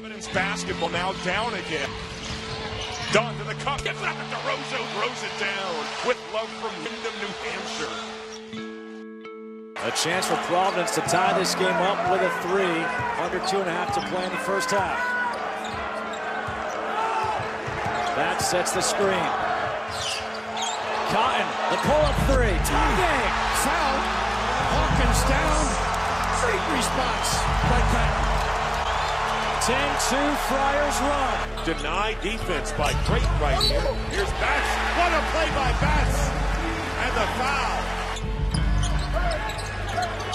Providence basketball now down again. Dunn to the cup, gets it up, and Desrosiers throws it down with love from Windham, New Hampshire. A chance for Providence to tie this game up with a three. Under two and a half to play in the first half. That sets the screen. Cotton, the pull-up three. Tie game. Foul. Hawkins down. Great response by Cotton. 10-2 Friars run. Deny defense by Creighton right here. Here's Batts. What a play by Batts. And the foul.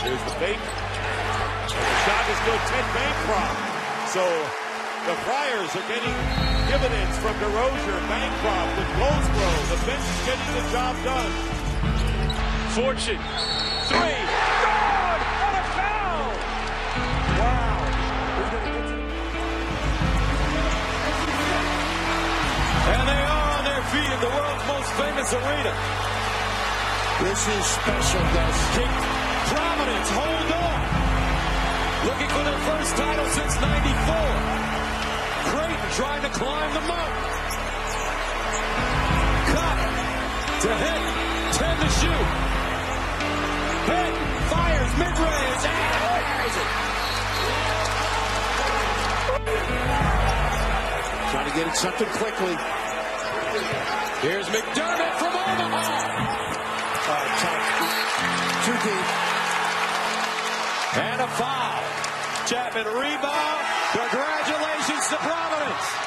Here's the fake. And the shot is good. Ted Bancroft. So the Friars are getting dividends from Desrosiers, Bancroft, with Goldsboro. The bench is getting the job done. Fortune. Arena. This is special, Gus. Kicked. Providence hold on. Looking for their first title since 94. Creighton trying to climb the mountain. Cut. To hit. 10 to shoot. Hit. Fires mid-range. And fires it. Trying to get it something quickly. Here's McDermott from Omaha. Too deep. And a foul. Chatman rebound. Congratulations to Providence.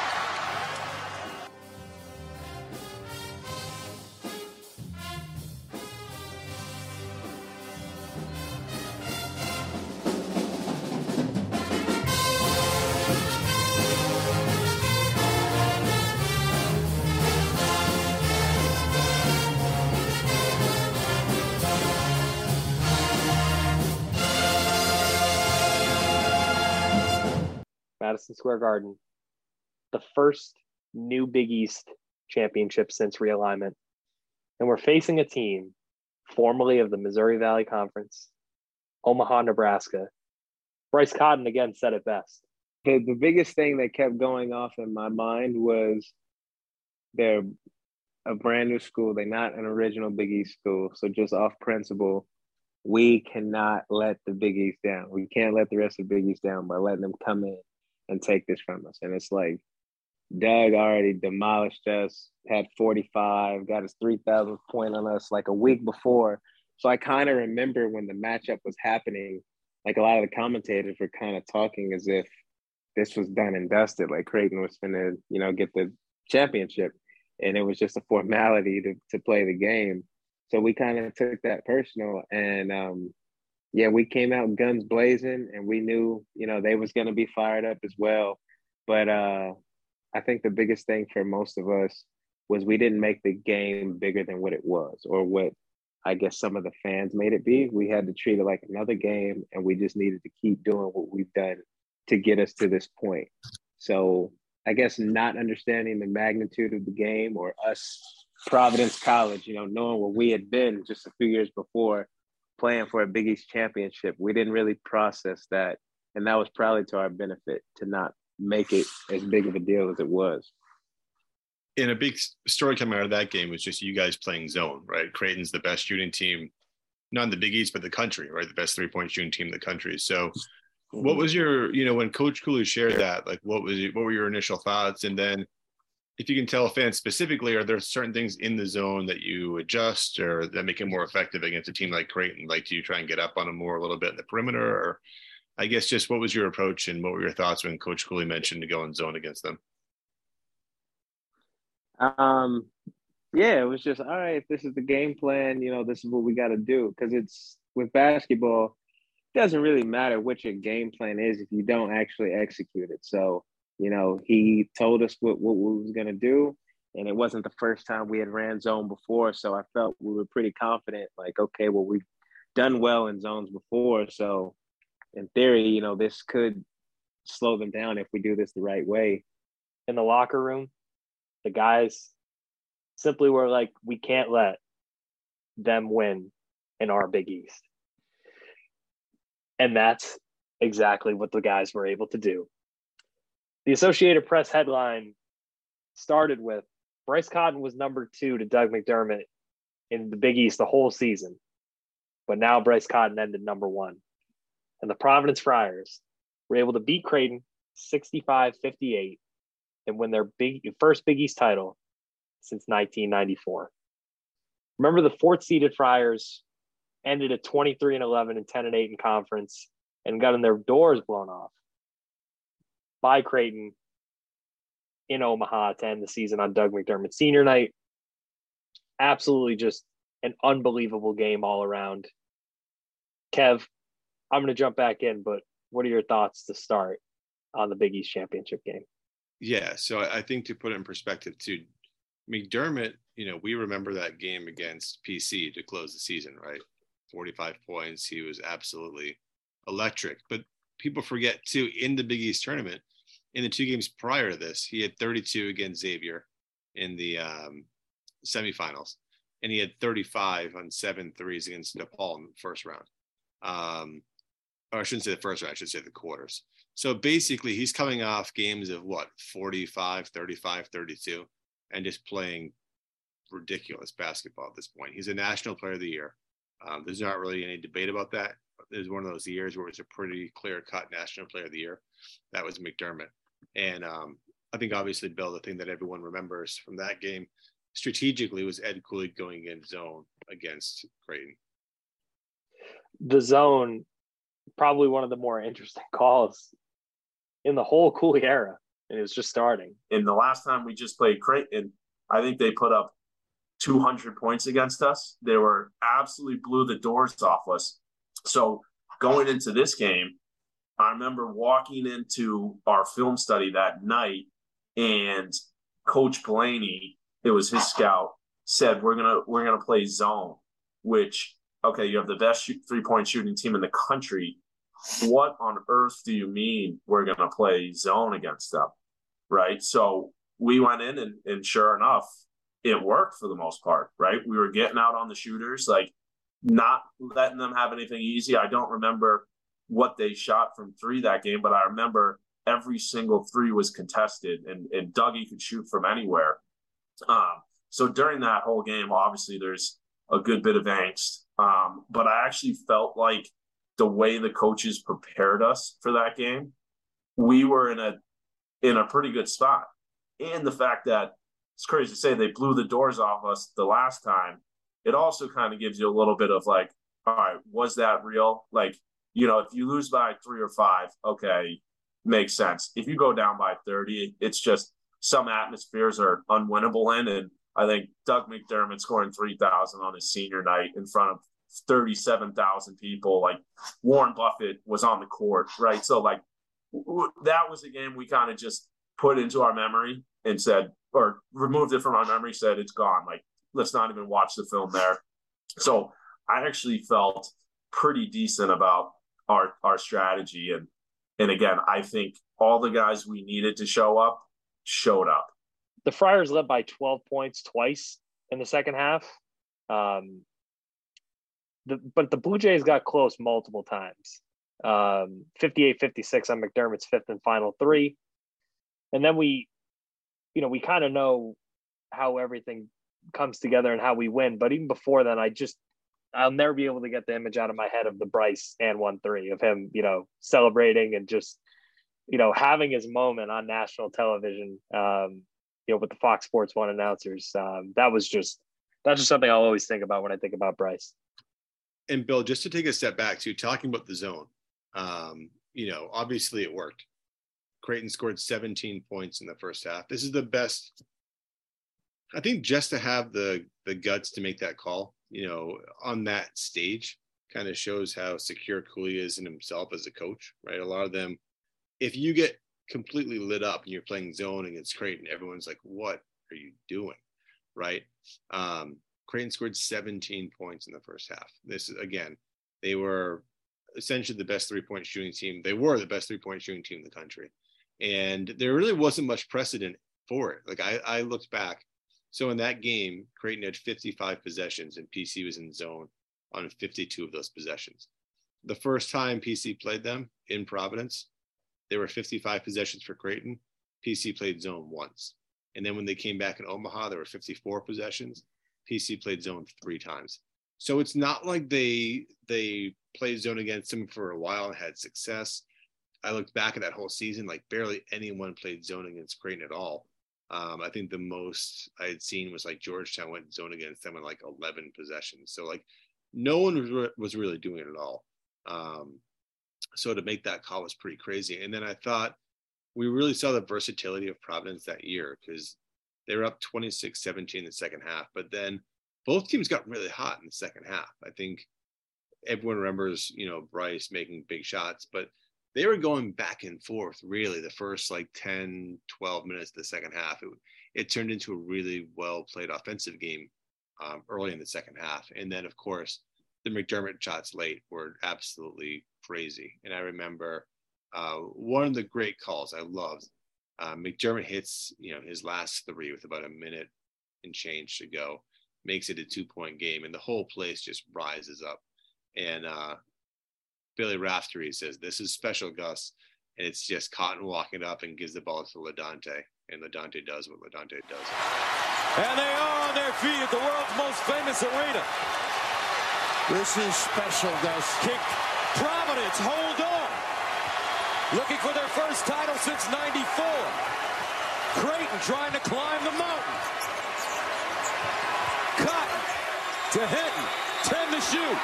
Madison Square Garden, the first new Big East championship since realignment. And we're facing a team formerly of the Missouri Valley Conference, Omaha, Nebraska. Bryce Cotton again said it best. the, the biggest thing that kept going off in my mind was they're a brand new school. They're not an original Big East school. So just off principle, we cannot let the Big East down. We can't let the rest of the Big East down by letting them come in and take this from us. And it's like Doug already demolished us, had 45, got his 3,000th point on us like a week before. So I kind of remember when the matchup was happening, like a lot of the commentators were kind of talking as if this was done and dusted, like Creighton was to, you know, get the championship. And it was just a formality to, to play the game. So we kind of took that personal. And um, yeah, we came out guns blazing and we knew, you know, they was going to be fired up as well. But uh, I think the biggest thing for most of us was we didn't make the game bigger than what it was or what I guess some of the fans made it be. We had to treat it like another game and we just needed to keep doing what we've done to get us to this point. So I guess not understanding the magnitude of the game or us, Providence College, you know, knowing where we had been just a few years before playing for a Big East championship, we didn't really process that. And that was probably to our benefit to not make it as big of a deal as it was. And a big story coming out of that game was just you guys playing zone, right? Creighton's the best shooting team, not in the Big East, but the country, right? The best three point shooting team in the country. So, what mm-hmm. was your, you know, when Coach Cooley shared that, like, what was, what were your initial thoughts? And then, if you can tell fans specifically, are there certain things in the zone that you adjust or that make it more effective against a team like Creighton? Like, do you try and get up on them more a little bit in the perimeter? Or I guess just what was your approach and what were your thoughts when Coach Cooley mentioned to go in zone against them? Um, yeah, it was just all right. This is the game plan. You know, this is what we got to do because it's with basketball. It doesn't really matter what your game plan is if you don't actually execute it. So, you know, he told us what what we was gonna do, and it wasn't the first time we had ran zone before. So I felt we were pretty confident. Like, okay, well, we've done well in zones before, so in theory, you know, this could slow them down if we do this the right way. In the locker room, the guys simply were like, we can't let them win in our Big East. And that's exactly what the guys were able to do. The Associated Press headline started with Bryce Cotton was number two to Doug McDermott in the Big East the whole season, but now Bryce Cotton ended number one. And the Providence Friars were able to beat Creighton 65 58 and win their big first Big East title since 1994. Remember, the fourth seeded Friars ended at 23 and 11 and 10 and 8 in conference and gotten their doors blown off by Creighton in Omaha to end the season on Doug McDermott senior night. Absolutely just an unbelievable game all around. Kev, I'm going to jump back in, but what are your thoughts to start on the Big East championship game? Yeah, so I think to put it in perspective too, McDermott, you know, we remember that game against PC to close the season, right? 45 points. He was absolutely electric. But people forget too, in the Big East tournament, in the two games prior to this, he had 32 against Xavier in the um, semifinals, and he had 35 on seven threes against DePaul in the first round. Um, or I shouldn't say the first round, I should say the quarters. So basically, he's coming off games of what 45, 35, 32, and just playing ridiculous basketball at this point. He's a national player of the year. Um, there's not really any debate about that. There's one of those years where it was a pretty clear cut national player of the year. That was McDermott. And um, I think obviously, Bill, the thing that everyone remembers from that game strategically was Ed Cooley going in zone against Creighton. The zone, probably one of the more interesting calls in the whole Cooley era. And it was just starting. And the last time we just played Creighton, I think they put up 200 points against us. They were absolutely blew the doors off us. So going into this game, I remember walking into our film study that night, and Coach Blaney, it was his scout, said we're gonna we're gonna play zone, which okay, you have the best three point shooting team in the country. What on earth do you mean we're gonna play zone against them? Right. So we went in and, and sure enough, it worked for the most part, right? We were getting out on the shooters, like not letting them have anything easy. I don't remember what they shot from three that game, but I remember every single three was contested and, and Dougie could shoot from anywhere. Um, so during that whole game, obviously there's a good bit of angst. Um, but I actually felt like the way the coaches prepared us for that game, we were in a in a pretty good spot. And the fact that it's crazy to say they blew the doors off us the last time. It also kind of gives you a little bit of like, all right, was that real? Like, you know, if you lose by three or five, okay, makes sense. If you go down by 30, it's just some atmospheres are unwinnable in. And I think Doug McDermott scoring 3,000 on his senior night in front of 37,000 people, like Warren Buffett was on the court, right? So, like, that was a game we kind of just put into our memory and said, or removed it from our memory, said it's gone. Like, let's not even watch the film there. So I actually felt pretty decent about our our strategy. And and again, I think all the guys we needed to show up showed up. The Friars led by 12 points twice in the second half. Um, the, but the Blue Jays got close multiple times. Um, 58 56 on McDermott's fifth and final three. And then we you know, we kind of know how everything comes together and how we win. But even before then, I just I'll never be able to get the image out of my head of the Bryce and one three of him, you know, celebrating and just, you know, having his moment on national television, um, you know, with the Fox Sports One announcers. Um, that was just that's just something I'll always think about when I think about Bryce. And Bill, just to take a step back to talking about the zone, um, you know, obviously it worked. Creighton scored 17 points in the first half. This is the best. I think just to have the the guts to make that call, you know, on that stage, kind of shows how secure Cooley is in himself as a coach, right? A lot of them, if you get completely lit up and you're playing zone against Creighton, everyone's like, "What are you doing?" Right? Um, Creighton scored 17 points in the first half. This is again, they were essentially the best three point shooting team. They were the best three point shooting team in the country and there really wasn't much precedent for it. Like I, I looked back. So in that game, Creighton had 55 possessions and PC was in zone on 52 of those possessions. The first time PC played them in Providence, there were 55 possessions for Creighton PC played zone once. And then when they came back in Omaha, there were 54 possessions. PC played zone three times. So it's not like they they played zone against them for a while and had success. I looked back at that whole season, like barely anyone played zone against Creighton at all. Um, I think the most I had seen was like Georgetown went zone against them in like 11 possessions. So like no one was, re- was really doing it at all. Um, so to make that call was pretty crazy. And then I thought we really saw the versatility of Providence that year because they were up 26 17 in the second half. But then both teams got really hot in the second half. I think everyone remembers, you know, Bryce making big shots, but they were going back and forth really the first like 10, 12 minutes of the second half. It, it turned into a really well played offensive game um, early in the second half. And then, of course, the McDermott shots late were absolutely crazy. And I remember uh, one of the great calls I loved. Uh, McDermott hits, you know, his last three with about a minute and change to go, makes it a two point game, and the whole place just rises up. And uh, Billy Raftery says, "This is special, Gus," and it's just Cotton walking up and gives the ball to LaDontae, and LaDontae does what LaDontae does. And they are on their feet at the world's most famous arena. This is special, Gus. Kick. Providence, hold on. Looking for their first title since 94. Creighton trying to climb the mountain. Cotton to Henton. 10 to shoot.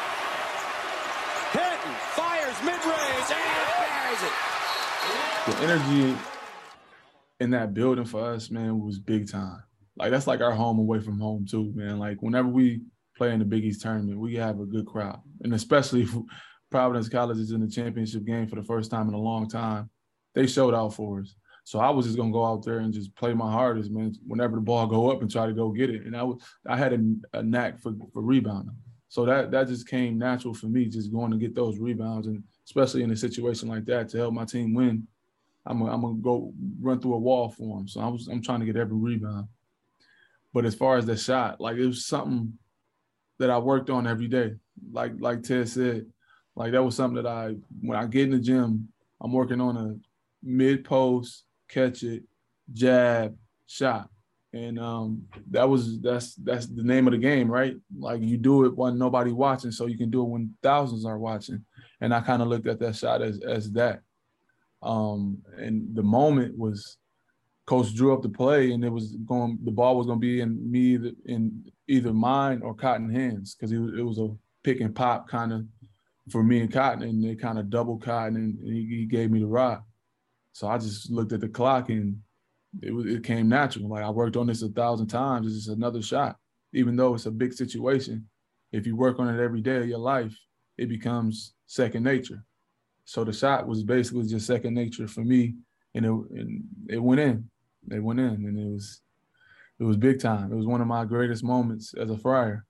Mid-range and buries it. The energy in that building for us, man, was big time. Like that's like our home away from home too, man. Like whenever we play in the Big East tournament, we have a good crowd, and especially if Providence College is in the championship game for the first time in a long time. They showed out for us. So I was just gonna go out there and just play my hardest, man. Whenever the ball go up and try to go get it, and I was I had a, a knack for for rebounding. So that that just came natural for me, just going to get those rebounds, and especially in a situation like that to help my team win. I'm gonna, I'm gonna go run through a wall for them. So I was I'm trying to get every rebound. But as far as the shot, like it was something that I worked on every day. Like like Ted said, like that was something that I when I get in the gym, I'm working on a mid post, catch it, jab, shot. And um, that was that's that's the name of the game, right? Like you do it when nobody watching, so you can do it when thousands are watching. And I kind of looked at that shot as as that. Um, and the moment was coach drew up the play and it was going the ball was going to be in me in either mine or cotton hands because it, it was a pick and pop kind of for me and Cotton, and they kind of double Cotton, and he, he, gave me the rock. So I just looked at the clock, and it it came natural. Like I worked on this a thousand times. It's just another shot, even though it's a big situation. If you work on it every day of your life, it becomes second nature. So the shot was basically just second nature for me, and it and it went in. It went in, and it was it was big time. It was one of my greatest moments as a friar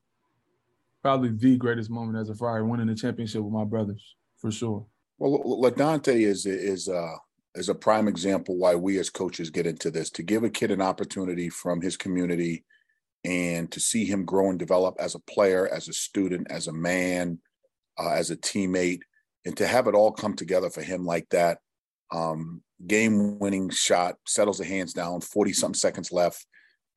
probably the greatest moment as a Friar, winning the championship with my brothers for sure. Well, LaDontae is is uh, is a prime example why we as coaches get into this to give a kid an opportunity from his community and to see him grow and develop as a player, as a student, as a man, uh, as a teammate, and to have it all come together for him like that. Um, game winning shot settles the hands down, 40 something seconds left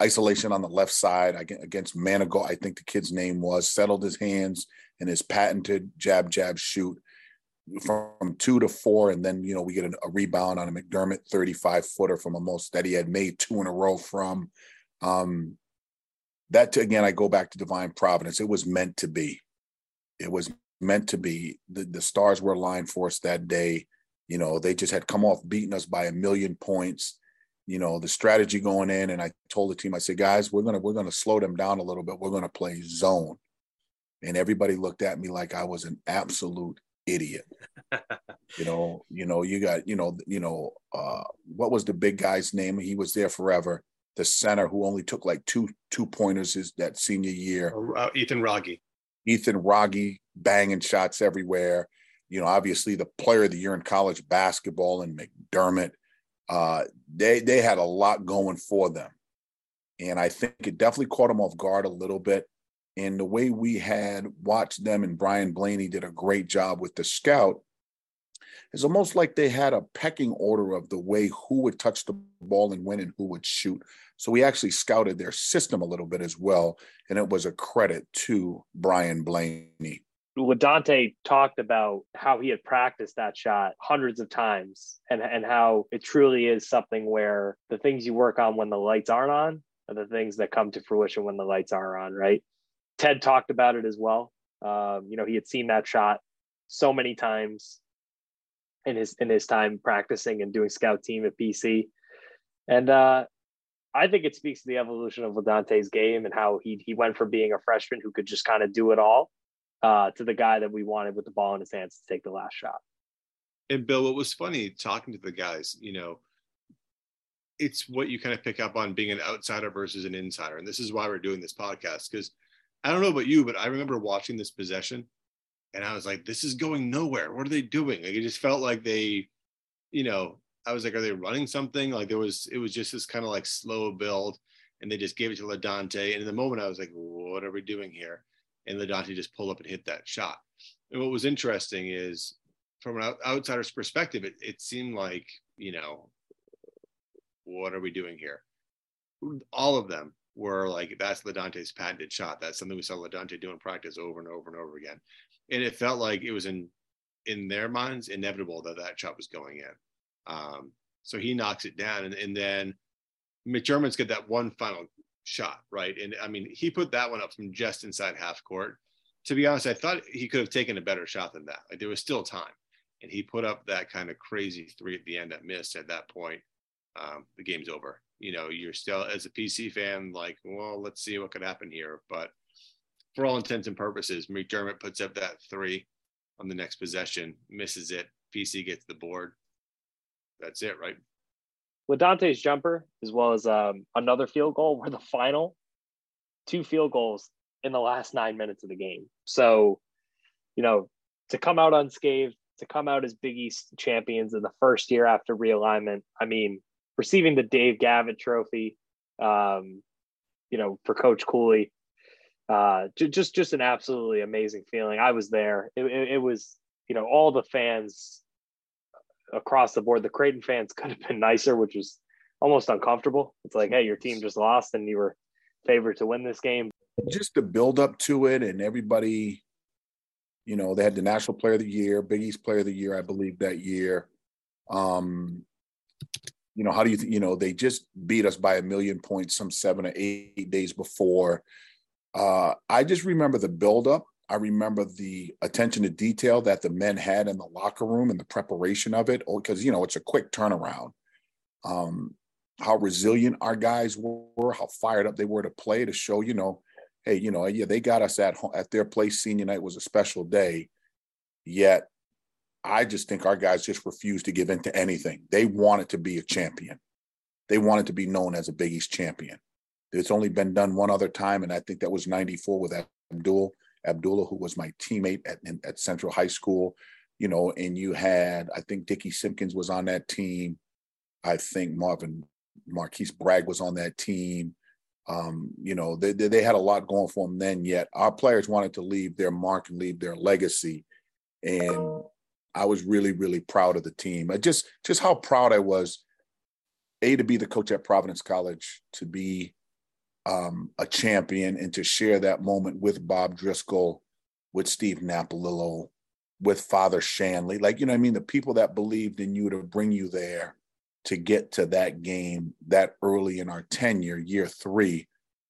isolation on the left side against Manigat, I think the kid's name was, settled his hands and his patented jab, jab, shoot from two to four. And then, you know, we get a, rebound on a McDermott 35 footer from a most that he had made two in a row from. Um, that, again, I go back to divine providence. It was meant to be. It was meant to be. The, the stars were aligned for us that day. You know, they just had come off beating us by a million points. You know the strategy going in and i told the team i said guys we're gonna we're gonna slow them down a little bit. We're gonna play zone. And everybody looked at me like i was an absolute idiot. You know you know you got you know you know uh what was the big guy's name? He was there forever. The center who only took like two two pointers is that senior year. Uh, ethan Wragge ethan Wragge banging shots everywhere you know obviously the player of the year in college basketball and mcdermott uh, they they had a lot going for them, and I think it definitely caught them off guard a little bit. And the way we had watched them and Brian Blaney did a great job with the scout. it's almost like they had a pecking order of the way who would touch the ball and when and who would shoot. So we actually scouted their system a little bit as well, and it was a credit to Brian Blaney. LaDontae talked about how he had practiced that shot hundreds of times and, and how it truly is something where the things you work on when the lights aren't on are the things that come to fruition when the lights are on, right? Ted talked about it as well. Um, you know, he had seen that shot so many times in his in his time practicing and doing scout team at PC. And uh, I think it speaks to the evolution of LaDontae's game and how he he went from being a freshman who could just kind of do it all uh, to the guy that we wanted with the ball in his hands to take the last shot. And Bill, what was funny talking to the guys, you know, it's what you kind of pick up on being an outsider versus an insider. And this is why we're doing this podcast. Because I don't know about you, but I remember watching this possession and I was like, this is going nowhere. What are they doing? Like it just felt like they, you know, I was like, are they running something? Like there was, it was just this kind of like slow build. And they just gave it to LaDontae. And in the moment, I was like, what are we doing here? And LaDontae just pulled up and hit that shot. And what was interesting is from an outsider's perspective, it, it seemed like, you know, what are we doing here? All of them were like, that's LaDontae's patented shot. That's something we saw LaDontae do in practice over and over and over again. And it felt like it was in in their minds inevitable that that shot was going in. Um, so he knocks it down, and, and then McDermott's got that one final shot, right? And I mean, he put that one up from just inside half court. To be honest, I thought he could have taken a better shot than that. Like there was still time, and he put up that kind of crazy three at the end that missed. At that point, um, the game's over. You know, you're still as a PC fan, like, well, let's see what could happen here. But for all intents and purposes, McDermott puts up that three on the next possession, misses it. PC gets the board. That's it, right? With Dante's jumper, as well as um, another field goal, were the final two field goals in the last nine minutes of the game. So, you know, to come out unscathed, to come out as Big East champions in the first year after realignment, I mean, receiving the Dave Gavitt Trophy, um, you know, for Coach Cooley, uh, just just an absolutely amazing feeling. I was there. It, it, it was, you know, all the fans across the board. The Creighton fans could have been nicer, which was almost uncomfortable. It's like, hey, your team just lost and you were favored to win this game. Just the build up to it, and everybody, you know, they had the National Player of the Year, Big East Player of the Year, I believe, that year. Um, you know, how do you, th- you know, they just beat us by a million points some seven or eight days before. Uh, I just remember the build up I remember the attention to detail that the men had in the locker room and the preparation of it, because you know it's a quick turnaround. Um, how resilient our guys were, how fired up they were to play to show, you know, hey, you know, yeah, they got us at home, at their place. Senior night was a special day, yet I just think our guys just refused to give in to anything. They wanted to be a champion. They wanted to be known as a Big East champion. It's only been done one other time, and I think that was '94 with Abdul Abdullah, who was my teammate at, at Central High School, you know, and you had, I think Dickie Simpkins was on that team. I think Marvin Marquise Bragg was on that team. Um, you know, they, they had a lot going for them then, yet our players wanted to leave their mark and leave their legacy. And I was really, really proud of the team. I just, just how proud I was, A, to be the coach at Providence College, to be um, a champion and to share that moment with Bob Driscoll, with Steve Napolillo, with Father Shanley. Like, you know I mean? The people that believed in you to bring you there to get to that game that early in our tenure, year three,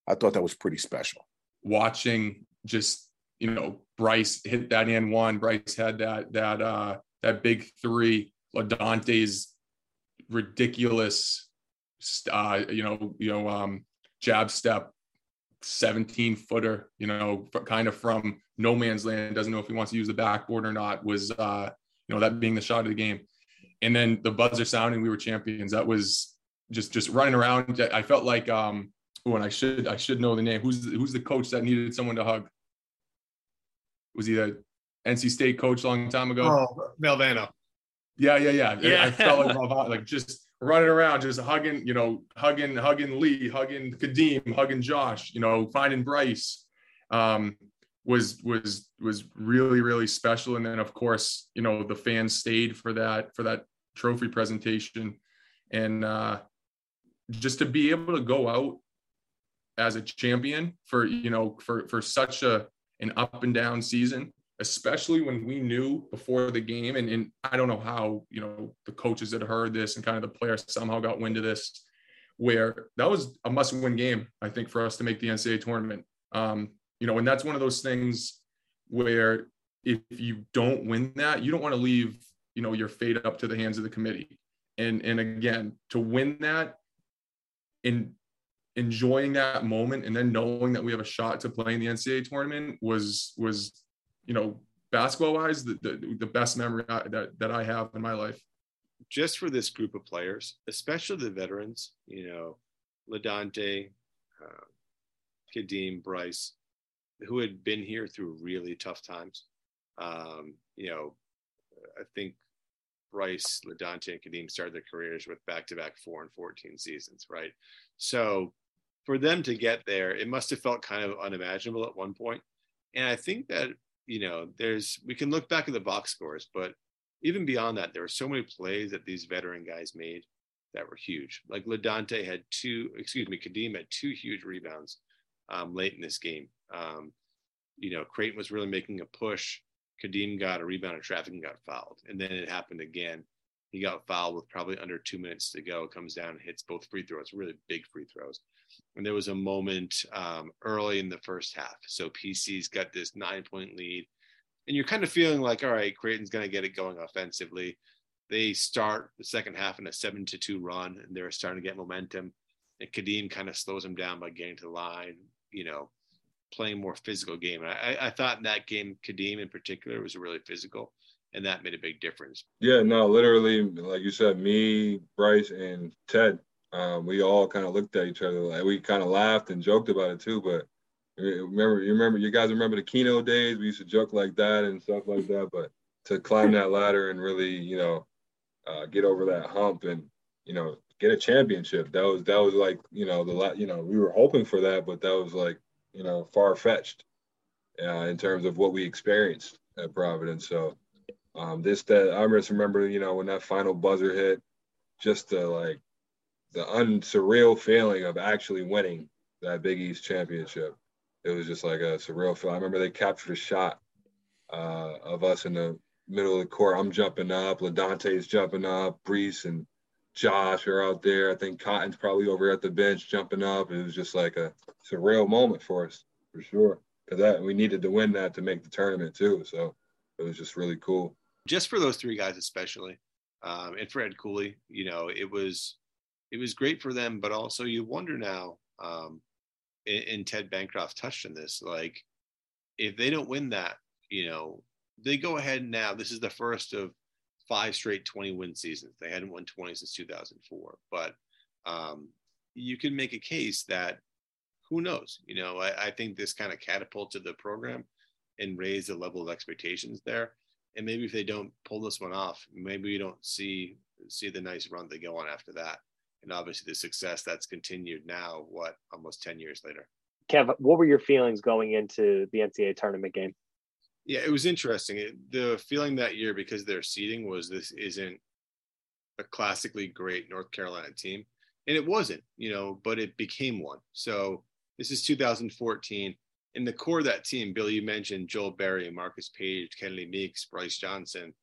I thought that was pretty special. Watching just, you know, Bryce hit that in one, Bryce had that, that, uh, that big three, LaDontae's ridiculous, uh, you know, you know, um, jab step 17 footer, you know, kind of from no man's land, doesn't know if he wants to use the backboard or not, was, uh, you know, that being the shot of the game. And then the buzzer sounding, we were champions. That was just, just running around. I felt like, um, oh, and I should, I should know the name. Who's, who's the coach that needed someone to hug? Was he the NC State coach a long time ago? Oh, Valvano. Yeah, yeah, yeah. Yeah. I felt like, like just running around, just hugging, you know, hugging, hugging Lee, hugging Kadeem, hugging Josh, you know, finding Bryce. Um, was was was really really special and then of course you know the fans stayed for that for that trophy presentation and uh just to be able to go out as a champion for you know for for such a an up and down season especially when we knew before the game and, and i don't know how you know the coaches had heard this and kind of the players somehow got wind of this where that was a must win game i think for us to make the ncaa tournament. Um, you know and that's one of those things where if you don't win that you don't want to leave you know your fate up to the hands of the committee. And and again to win that and enjoying that moment and then knowing that we have a shot to play in the ncaa tournament was was you know basketball wise the, the, the best memory that, that i have in my life just for this group of players especially the veterans you know ladontae uh, kadeem bryce who had been here through really tough times. Um, you know, I think Bryce, LaDontae, and Kadeem started their careers with back-to-back four and 14 seasons, right? So for them to get there, it must have felt kind of unimaginable at one point. And I think that, you know, there's we can look back at the box scores, but even beyond that, there were so many plays that these veteran guys made that were huge. Like LaDontae had two, excuse me, Kadeem had two huge rebounds um, late in this game. Um, you know, Creighton was really making a push. Kadeem got a rebound in traffic and got fouled. And then it happened again. He got fouled with probably under two minutes to go, comes down and hits both free throws, really big free throws. And there was a moment um, early in the first half. So PC's got this nine point lead. And you're kind of feeling like, all right, Creighton's going to get it going offensively. They start the second half in a seven to two run, and they're starting to get momentum. And Kadeem kind of slows them down by getting to the line, you know, playing more physical game. And I, I thought in that game, Kadeem in particular was really physical, and that made a big difference. Yeah, no, literally, like you said, me, Bryce, and Ted, um, we all kind of looked at each other like we kind of laughed and joked about it too. But remember, you remember, you guys remember the Keno days? We used to joke like that and stuff like that. But to climb that ladder and really, you know, uh, get over that hump and you know get a championship. That was that was like you know the you know we were hoping for that, but that was like you know, far fetched uh, in terms of what we experienced at Providence. So um, this that I just remember, you know, when that final buzzer hit, just the like the unsurreal feeling of actually winning that Big East championship. It was just like a surreal feel. I remember they captured a shot uh, of us in the middle of the court. I'm jumping up, LaDontae's jumping up, Brees and Josh are out there. I think Cotton's probably over at the bench jumping up. It was just like a surreal moment for us, for sure. Because that we needed to win that to make the tournament too. So it was just really cool. Just for those three guys, especially, um, and Fred Cooley, you know, it was it was great for them. But also, you wonder now, um, and, Ted Bancroft touched on this, like if they don't win that, you know, they go ahead now. This is the first of five straight 20 win seasons. They hadn't won 20 since 2004. But um, you can make a case that who knows? You know, I, I think this kind of catapulted the program and raised the level of expectations there. And maybe if they don't pull this one off, maybe we don't see see the nice run they go on after that. And obviously the success that's continued now, what almost 10 years later. Kev, what were your feelings going into the NCAA tournament game? Yeah, it was interesting. It, the feeling that year because their seeding was this isn't a classically great North Carolina team, and it wasn't, you know, but it became one. So this is 2014. In the core of that team, Bill, you mentioned Joel Berry, Marcus Paige, Kennedy Meeks, Brice Johnson,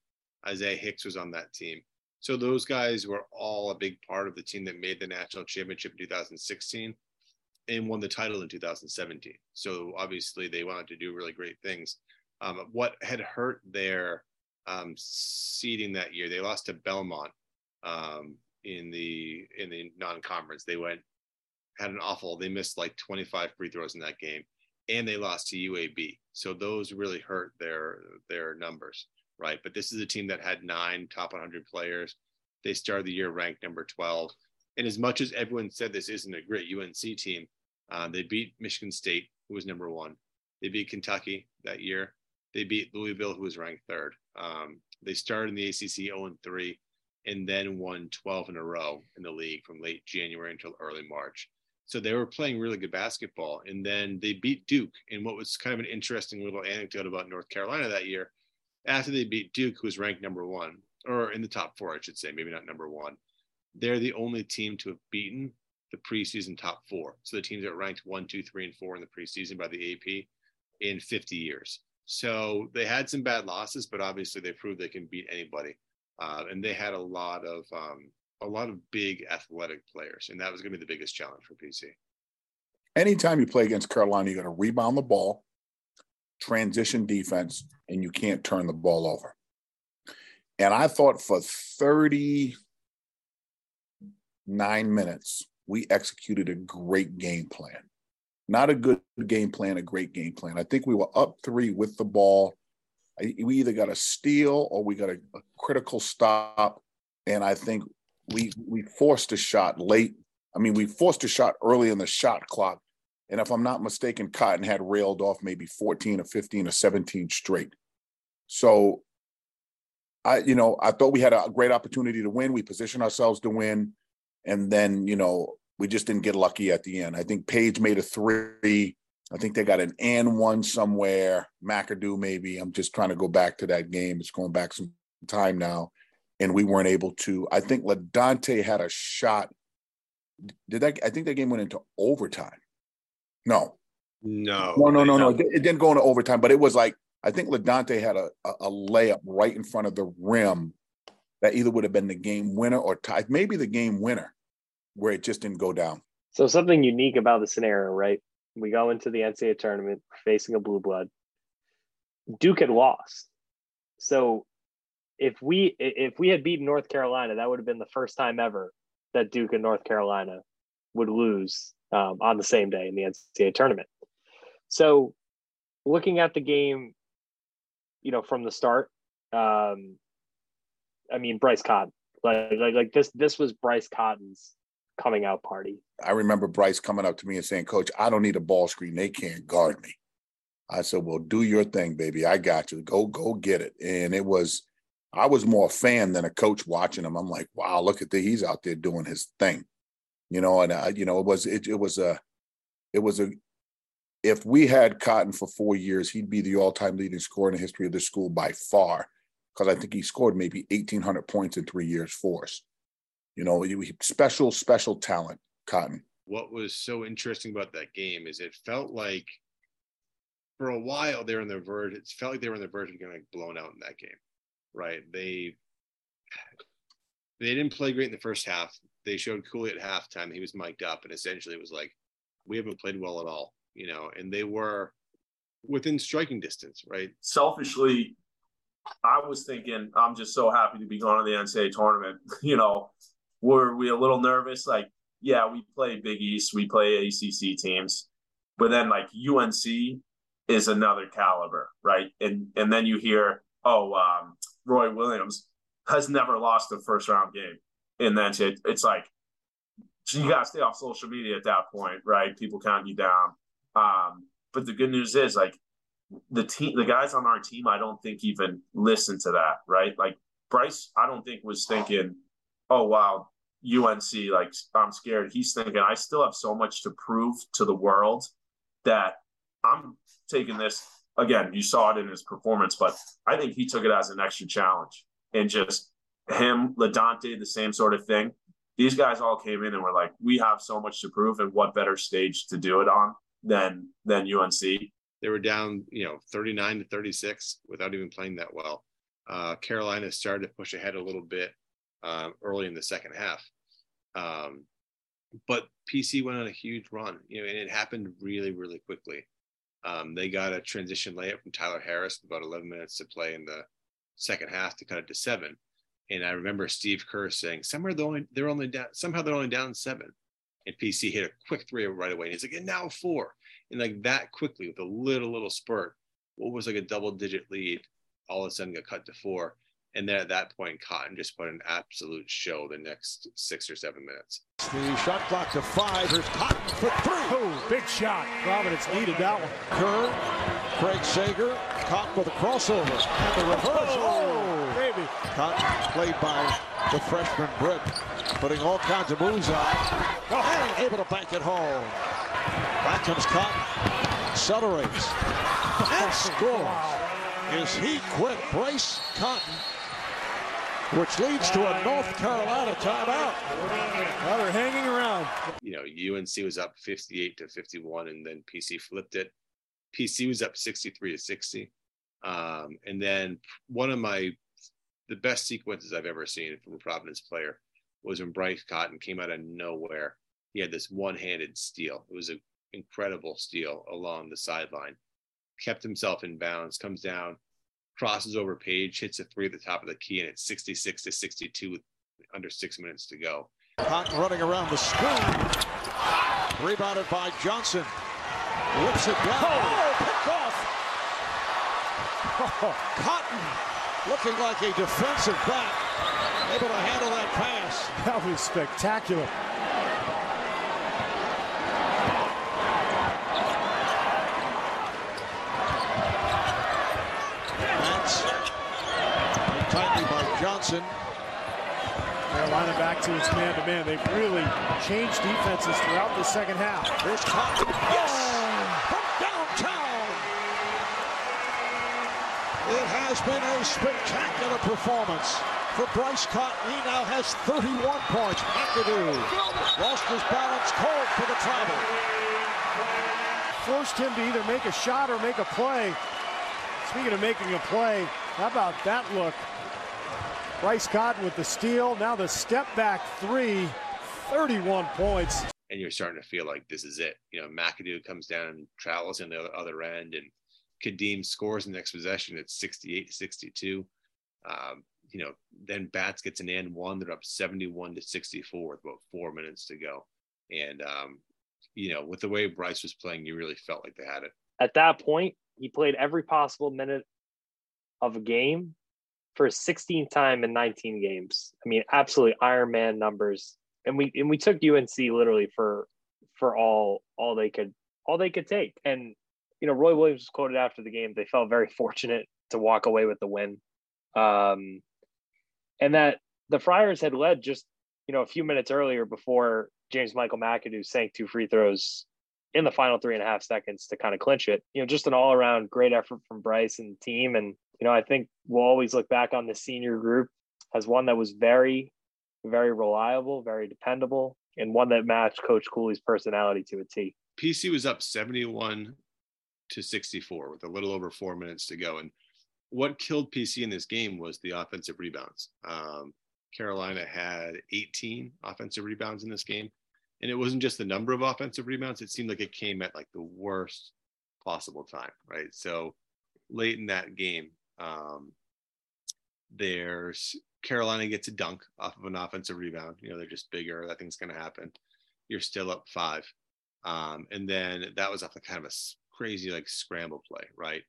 Isaiah Hicks was on that team. So those guys were all a big part of the team that made the national championship in 2016 and won the title in 2017. So obviously they wanted to do really great things. Um, what had hurt their um, seeding that year, they lost to Belmont um, in the in the non-conference. They went had an awful. They missed like 25 free throws in that game, and they lost to UAB. So those really hurt their their numbers, right? But this is a team that had nine top 100 players. They started the year ranked number 12, and as much as everyone said this isn't a great UNC team, uh, they beat Michigan State, who was number one. They beat Kentucky that year. They beat Louisville, who was ranked third. Um, they started in the ACC 0 3 and then won 12 in a row in the league from late January until early March. So they were playing really good basketball. And then they beat Duke. And what was kind of an interesting little anecdote about North Carolina that year, after they beat Duke, who was ranked number one, or in the top four, I should say, maybe not number one, they're the only team to have beaten the preseason top four. So the teams that ranked one, two, three, and four in the preseason by the AP in 50 years. So they had some bad losses, but obviously they proved they can beat anybody. Uh, and they had a lot of um, a lot of big athletic players, and that was going to be the biggest challenge for PC. Anytime you play against Carolina, you got to rebound the ball, transition defense, and you can't turn the ball over. And I thought for 39 minutes, we executed a great game plan. Not a good game plan, a great game plan. I think we were up three with the ball. We either got a steal or we got a, a critical stop. And I think we we forced a shot late. I mean, we forced a shot early in the shot clock. And if I'm not mistaken, Cotton had railed off maybe 14 or 15 or 17 straight. So I, you know, I thought we had a great opportunity to win. We positioned ourselves to win. And then, you know, we just didn't get lucky at the end. I think Paige made a three. I think they got an and one somewhere. McAdoo, maybe. I'm just trying to go back to that game. It's going back some time now. And we weren't able to. I think LaDontae had a shot. Did that? I think that game went into overtime. No. No. No, no, no, no. It, it didn't go into overtime, but it was like, I think LaDontae had a, a, a layup right in front of the rim that either would have been the game winner or tied, maybe the game winner where it just didn't go down. So something unique about the scenario, right? We go into the NCAA tournament facing a blue blood. Duke had lost. So if we if we had beaten North Carolina, that would have been the first time ever that Duke and North Carolina would lose um, on the same day in the NCAA tournament. So looking at the game, you know, from the start, um, I mean Bryce Cotton, like, like like this this was Bryce Cotton's coming out party. I remember Bryce coming up to me and saying, Coach, I don't need a ball screen. They can't guard me. I said, Well, do your thing, baby. I got you. Go, go get it. And it was, I was more a fan than a coach watching him. I'm like, wow, look at the he's out there doing his thing. You know, and I, you know, it was it, it was a it was a if we had Cotton for four years, he'd be the all-time leading scorer in the history of the school by far. Because I think he scored maybe 1,800 points in three years for us. You know, special, special talent, Cotton. What was so interesting about that game is it felt like for a while they were on the verge. It felt like they were on the verge of getting like blown out in that game, right? They they didn't play great in the first half. They showed Cooley at halftime. He was mic'd up, and essentially it was like, we haven't played well at all, you know. And they were within striking distance, right? Selfishly, I was thinking, I'm just so happy to be going to the NCAA tournament. You know, were we a little nervous? Like, yeah, we play Big East, we play ACC teams, but then like UNC is another caliber, right? And and then you hear, oh, um, Roy Williams has never lost a first round game, and then it, it's like you got to stay off social media at that point, right? People count you down. Um, but the good news is, like the team, the guys on our team, I don't think even listen to that, right? Like Bryce, I don't think was thinking, oh wow, UNC, like I'm scared. He's thinking I still have so much to prove to the world that I'm taking this again. You saw it in his performance, but I think he took it as an extra challenge and just him, LaDontae, the same sort of thing. These guys all came in and were like, we have so much to prove, and what better stage to do it on than than UNC. They were down, you know, 39 to 36 without even playing that well. Uh, Carolina started to push ahead a little bit uh, early in the second half. Um, but PC went on a huge run, you know, and it happened really, really quickly. Um, they got a transition layup from Tyler Harris, about 11 minutes to play in the second half to cut it to seven. And I remember Steve Kerr saying, "Somewhere they're only they're only down somehow they're only down seven. And PC hit a quick three right away. And he's like, and now four. And like that quickly with a little, little spurt, what was like a double digit lead, all of a sudden got cut to four. And then at that point, Cotton just put an absolute show the next six or seven minutes. The shot clock to five. Here's Cotton for three. Oh, big shot. Providence needed that one. Kerr, Craig Sager, Cotton with a crossover. And the reverse. Oh, baby. Cotton played by the freshman Britt putting all kinds of moves on. And able to bank it home. Back comes Cotton. Accelerates. And scores. Is he quick? Bryce Cotton, which leads to a North Carolina timeout. Well, they're hanging around. You know, UNC was up 58 to 51, and then PC flipped it. PC was up 63 to 60. Um, and then one of my the best sequences I've ever seen from a Providence player was when Bryce Cotton came out of nowhere. He had this one-handed steal. It was an incredible steal along the sideline. Kept himself in bounds, comes down, crosses over Paige, hits a three at the top of the key, and it's 66 to 62 with under six minutes to go. Cotton running around the screen. Rebounded by Johnson. Whips it down. Oh, oh picked off. Cotton looking like a defensive back. Able to handle that pass. That was spectacular. That's tightly by Johnson. Carolina back to its man-to-man. They've really changed defenses throughout the second half. Here's Cotton. Yes! Has been a spectacular performance for Bryce Cotton. He now has 31 points. McAdoo lost his balance called for the travel. Forced him to either make a shot or make a play. Speaking of making a play, how about that look? Bryce Cotton with the steal. Now the step back three, 31 points. And you're starting to feel like this is it. You know, McAdoo comes down and travels in the other end, and Kadeem scores in the next possession. It's 68 62. Um, you know, then Batts gets an and one. They're up 71 to 64 with about four minutes to go. And, um, you know, with the way Bryce was playing, you really felt like they had it. At that point, he played every possible minute of a game for his 16th time in 19 games. I mean, absolutely Iron Man numbers. And we and we took UNC literally for for all all they could all they could take. And you know, Roy Williams was quoted after the game. They felt very fortunate to walk away with the win. Um, and that the Friars had led just you know a few minutes earlier before James Michael McAdoo sank two free throws in the final three and a half seconds to kind of clinch it. You know, just an all around great effort from Bryce and the team. And, you know, I think we'll always look back on the senior group as one that was very, very reliable, very dependable, and one that matched Coach Cooley's personality to a T. PC was up 71 to 64 with a little over four minutes to go. And what killed PC in this game was the offensive rebounds. Um, Carolina had 18 offensive rebounds in this game. And it wasn't just the number of offensive rebounds. It seemed like it came at like the worst possible time right? So late in that game um, there's carolina gets a dunk off of an offensive rebound. You know they're just bigger. That thing's going to happen. You're still up five. Um, and then that was off a kind of a crazy like scramble play right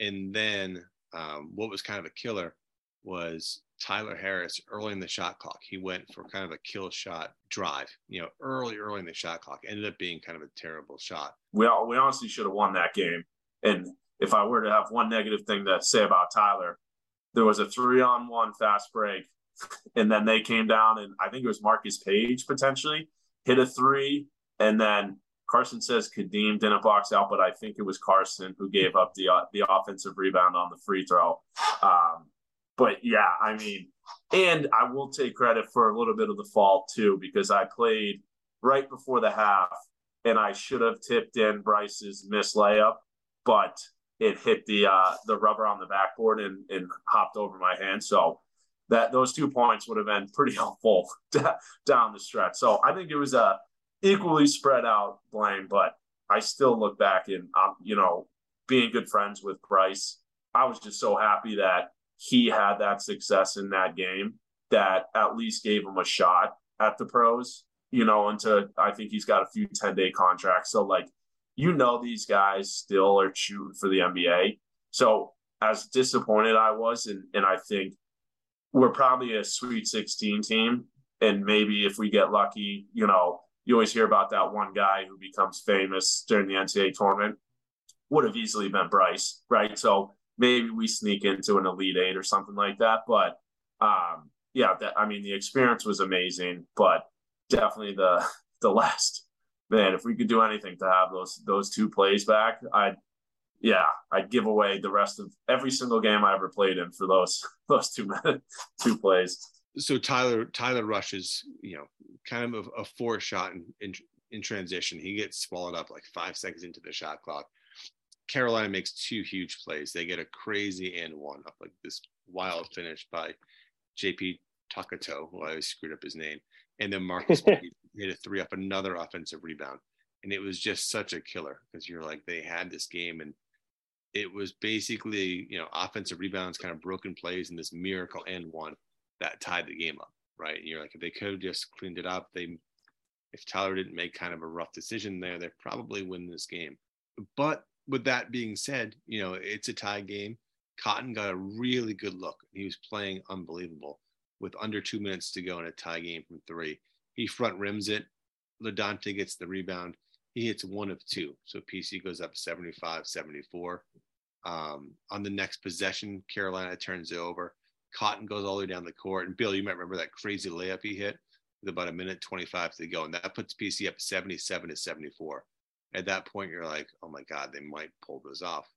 and then um, what was kind of a killer was Tyler Harris early in the shot clock. He went for kind of a kill shot drive, you know, early, early in the shot clock. Ended up being kind of a terrible shot. We we honestly should have won that game. And if I were to have one negative thing to say about Tyler, there was a three on one fast break. And then they came down, and I think it was Marcus Paige potentially hit a three. And then Carson says Kadeem didn't box out, but I think it was Carson who gave up the uh, the offensive rebound on the free throw. Um, but yeah, I mean, and I will take credit for a little bit of the fault too, because I played right before the half and I should have tipped in Bryce's miss layup, but it hit the uh, the rubber on the backboard and, and hopped over my hand. So that those two points would have been pretty helpful down the stretch. So I think it was a equally spread out blame, but I still look back and I'm, you know being good friends with Bryce, I was just so happy that he had that success in that game that at least gave him a shot at the pros, you know, into I think he's got a few 10 day contracts. So, like, you know, these guys still are shooting for the NBA. So, as disappointed I was, and, and I think we're probably a Sweet 16 team. And maybe if we get lucky, you know, you always hear about that one guy who becomes famous during the NCAA tournament. Would have easily been Bryce, right? So maybe we sneak into an elite eight or something like that. But um, yeah, that, I mean, the experience was amazing, but definitely the the last man. If we could do anything to have those those two plays back, I'd yeah, I'd give away the rest of every single game I ever played in for those those two two plays. So Tyler Tyler rushes, you know, kind of a, a four shot in, in in transition. He gets swallowed up like five seconds into the shot clock. Carolina makes two huge plays. They get a crazy and one up like this wild finish by JP Tokoto, who I always screwed up his name, and then Marcus made a three up another offensive rebound, and it was just such a killer because you're like they had this game and it was basically you know offensive rebounds, kind of broken plays, and this miracle and one that tied the game up, right? And you're like if they could have just cleaned it up, they if Tyler didn't make kind of a rough decision there, they probably win this game. But with that being said, you know it's a tie game. Cotton got a really good look. He was playing unbelievable with under two minutes to go in a tie game from three. He front rims it. LaDontae gets the rebound. He hits one of two. So PC goes up 75 74. Um, on the next possession, Carolina turns it over. Cotton goes all the way down the court. And Bill, you might remember that crazy layup he hit with about a minute 25 to go. And that puts PC up 77 to 74. At that point, you're like, oh my God, they might pull this off.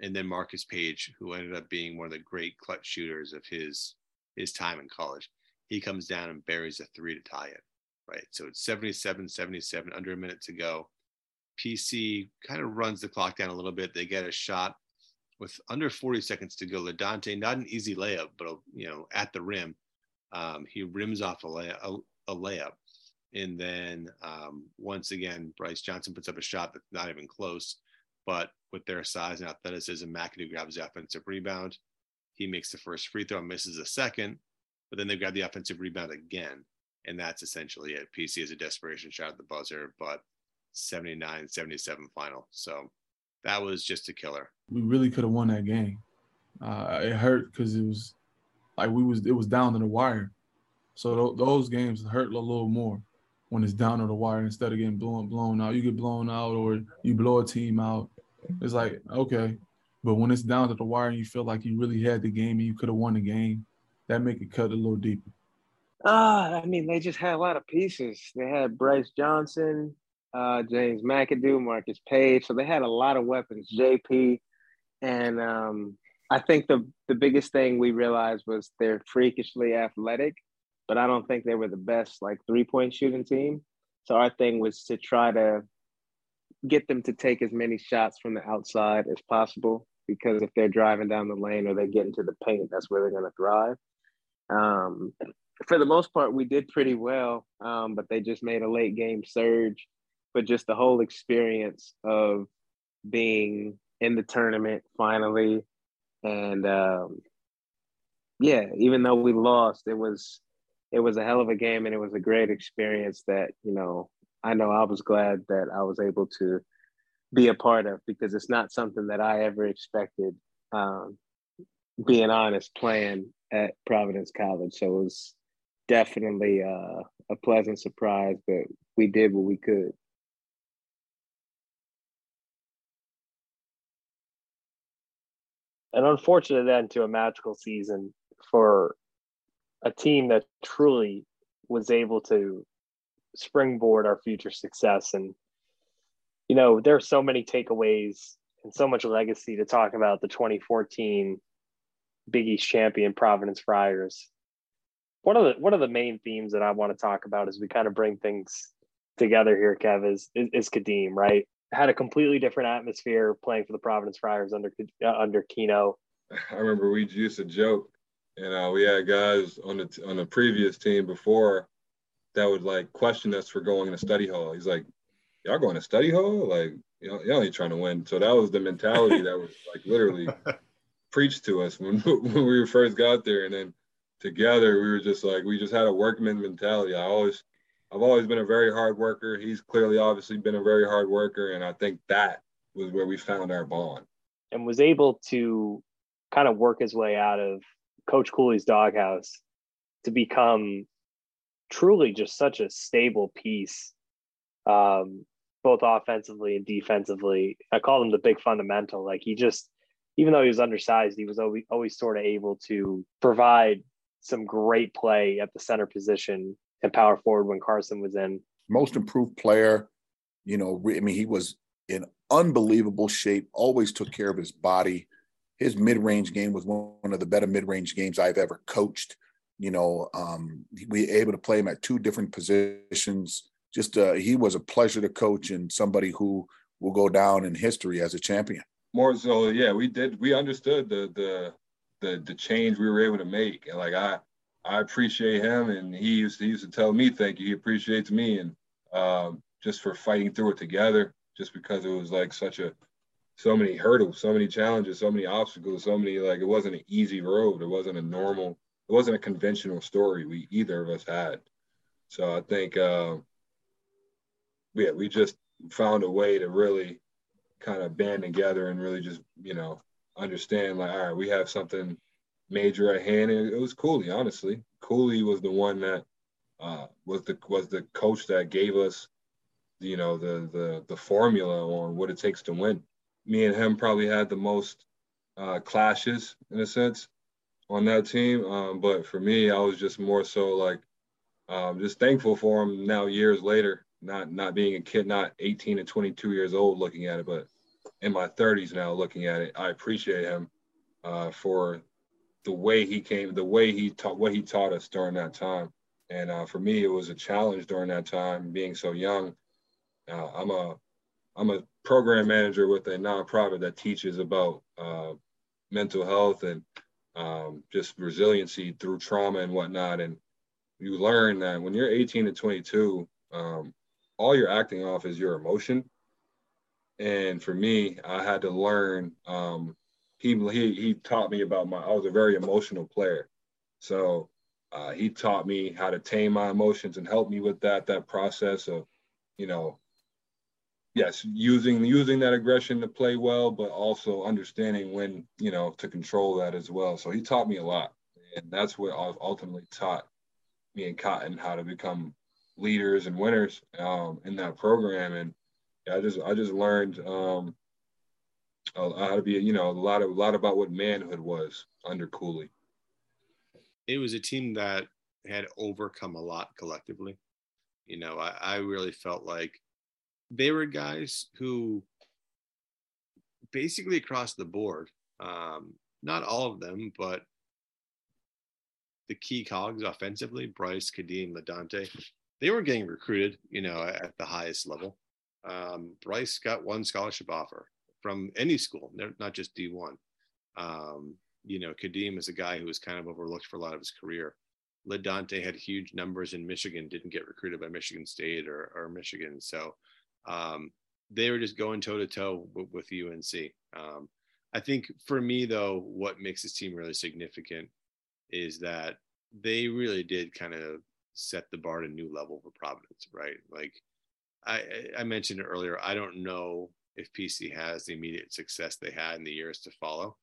And then Marcus Paige, who ended up being one of the great clutch shooters of his his time in college, he comes down and buries a three to tie it. Right. So it's 77 77, under a minute to go. PC kind of runs the clock down a little bit. They get a shot with under 40 seconds to go. LaDontae, not an easy layup, but you know, at the rim, um, he rims off a, lay- a, a layup. And then um, once again, Brice Johnson puts up a shot that's not even close. But with their size and athleticism, McAdoo grabs the offensive rebound. He makes the first free throw, misses the second, but then they grab the offensive rebound again. And that's essentially it. PC is a desperation shot at the buzzer, but 79 77 final. So that was just a killer. We really could have won that game. Uh, it hurt because it was like we was it was down to the wire. So th- those games hurt a little more when it's down to the wire instead of getting blown blown out. You get blown out or you blow a team out. It's like okay, but when it's down to the wire and you feel like you really had the game and you could have won the game, that make it cut a little deeper. Ah, uh, I mean, they just had a lot of pieces. They had Brice Johnson, uh, James McAdoo, Marcus Paige. So they had a lot of weapons. JP, and um, I think the the biggest thing we realized was they're freakishly athletic, but I don't think they were the best like three point shooting team. So our thing was to try to get them to take as many shots from the outside as possible because if they're driving down the lane or they get into the paint, that's where they're going to thrive. Um, for the most part, we did pretty well, um, but they just made a late game surge. But just the whole experience of being in the tournament finally, and um, yeah, even though we lost, it was it was a hell of a game and it was a great experience that you know I know I was glad that I was able to be a part of because it's not something that I ever expected. Um, being honest, playing at Providence College, so it was definitely uh, a pleasant surprise. But we did what we could. An unfortunate end to a magical season for a team that truly was able to springboard our future success. And, you know, there are so many takeaways and so much legacy to talk about the 2014 Big East champion Providence Friars. One of the one of the main themes that I want to talk about as we kind of bring things together here, Kev, is is, is Kadeem, right? Had a completely different atmosphere playing for the Providence Friars under uh, under Keno. I remember we used to joke, and uh, we had guys on the on the previous team before that would like question us for going to study hall. He's like, y'all going to study hall? Like, y'all, y'all ain't trying to win. So that was the mentality that was like literally preached to us when, when we first got there. And then together we were just like, we just had a workman mentality. I always, I've always been a very hard worker. He's clearly obviously been a very hard worker. And I think that was where we found our bond. And was able to kind of work his way out of Coach Cooley's doghouse to become truly just such a stable piece, um, both offensively and defensively. I call him the big fundamental. Like he just, even though he was undersized, he was always always sort of able to provide some great play at the center position and power forward when Carson was in. Most improved player, you know, I mean, he was in unbelievable shape, always took care of his body. His mid range game was one of the better mid range games I've ever coached. You know, um, we were able to play him at two different positions. Just uh, he was a pleasure to coach and somebody who will go down in history as a champion. More so, yeah, we did. We understood the the the the change we were able to make, and like I I appreciate him, and he used to, he used to tell me thank you. He appreciates me, and um, just for fighting through it together, just because it was like such a so many hurdles, so many challenges, so many obstacles, so many like it wasn't an easy road. It wasn't a normal, it wasn't a conventional story we either of us had. So I think, uh, yeah, we just found a way to really kind of band together and really just you know understand like all right, we have something major at hand. And it was Cooley, honestly. Cooley was the one that uh, was the was the coach that gave us, you know, the the the formula on what it takes to win. Me and him probably had the most uh, clashes in a sense on that team. Um, but for me, I was just more so like um, just thankful for him now years later, not not being a kid, not 18 and 22 years old looking at it, but in my 30s now looking at it. I appreciate him uh, for the way he came, the way he taught, what he taught us during that time. And uh, for me, it was a challenge during that time, being so young. Uh, I'm a I'm a program manager with a nonprofit that teaches about uh, mental health and um, just resiliency through trauma and whatnot. And you learn that when you're 18 to 22, um, all you're acting off is your emotion. And for me, I had to learn um, he he he taught me about my. I was a very emotional player, so uh, he taught me how to tame my emotions and help me with that that process of, you know, yes, using using that aggression to play well, but also understanding when you know to control that as well. So he taught me a lot, and that's what ultimately taught me and Cotton how to become leaders and winners um, in that program. And I just I just learned um, how to be, you know, a lot of a lot about what manhood was under Cooley. It was a team that had overcome a lot collectively. You know, I, I really felt like they were guys who basically across the board, um, not all of them, but the key cogs offensively, Bryce, Kadeem, LaDontae, they were getting recruited, you know, at the highest level. Um, Bryce got one scholarship offer from any school, not just D1. Um, you know, Kadeem is a guy who was kind of overlooked for a lot of his career. LaDontae had huge numbers in Michigan, didn't get recruited by Michigan State or, or Michigan. So um, they were just going toe to toe with UNC. Um, I think for me, though, what makes this team really significant is that they really did kind of set the bar to a new level for Providence, right? Like I, I mentioned earlier, I don't know if PC has the immediate success they had in the years to follow.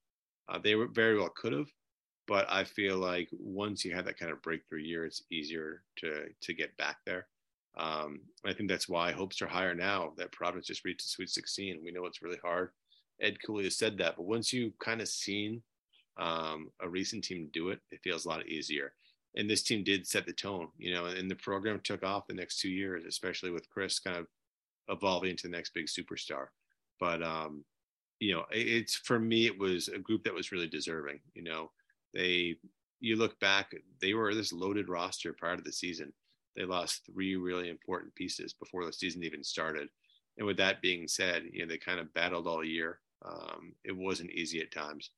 Uh, they very well could have, but I feel like once you have that kind of breakthrough year, it's easier to to get back there. Um, I think that's why hopes are higher now that Providence just reached the Sweet 16. We know it's really hard. Ed Cooley has said that, but once you've kind of seen um, a recent team do it, it feels a lot easier. And this team did set the tone, you know, and the program took off the next two years, especially with Chris kind of evolving into the next big superstar but um, you know, it's for me, it was a group that was really deserving. You know, they you look back, they were this loaded roster prior to the season. They lost three really important pieces before the season even started. And with that being said, you know, they kind of battled all year. Um, it wasn't easy at times,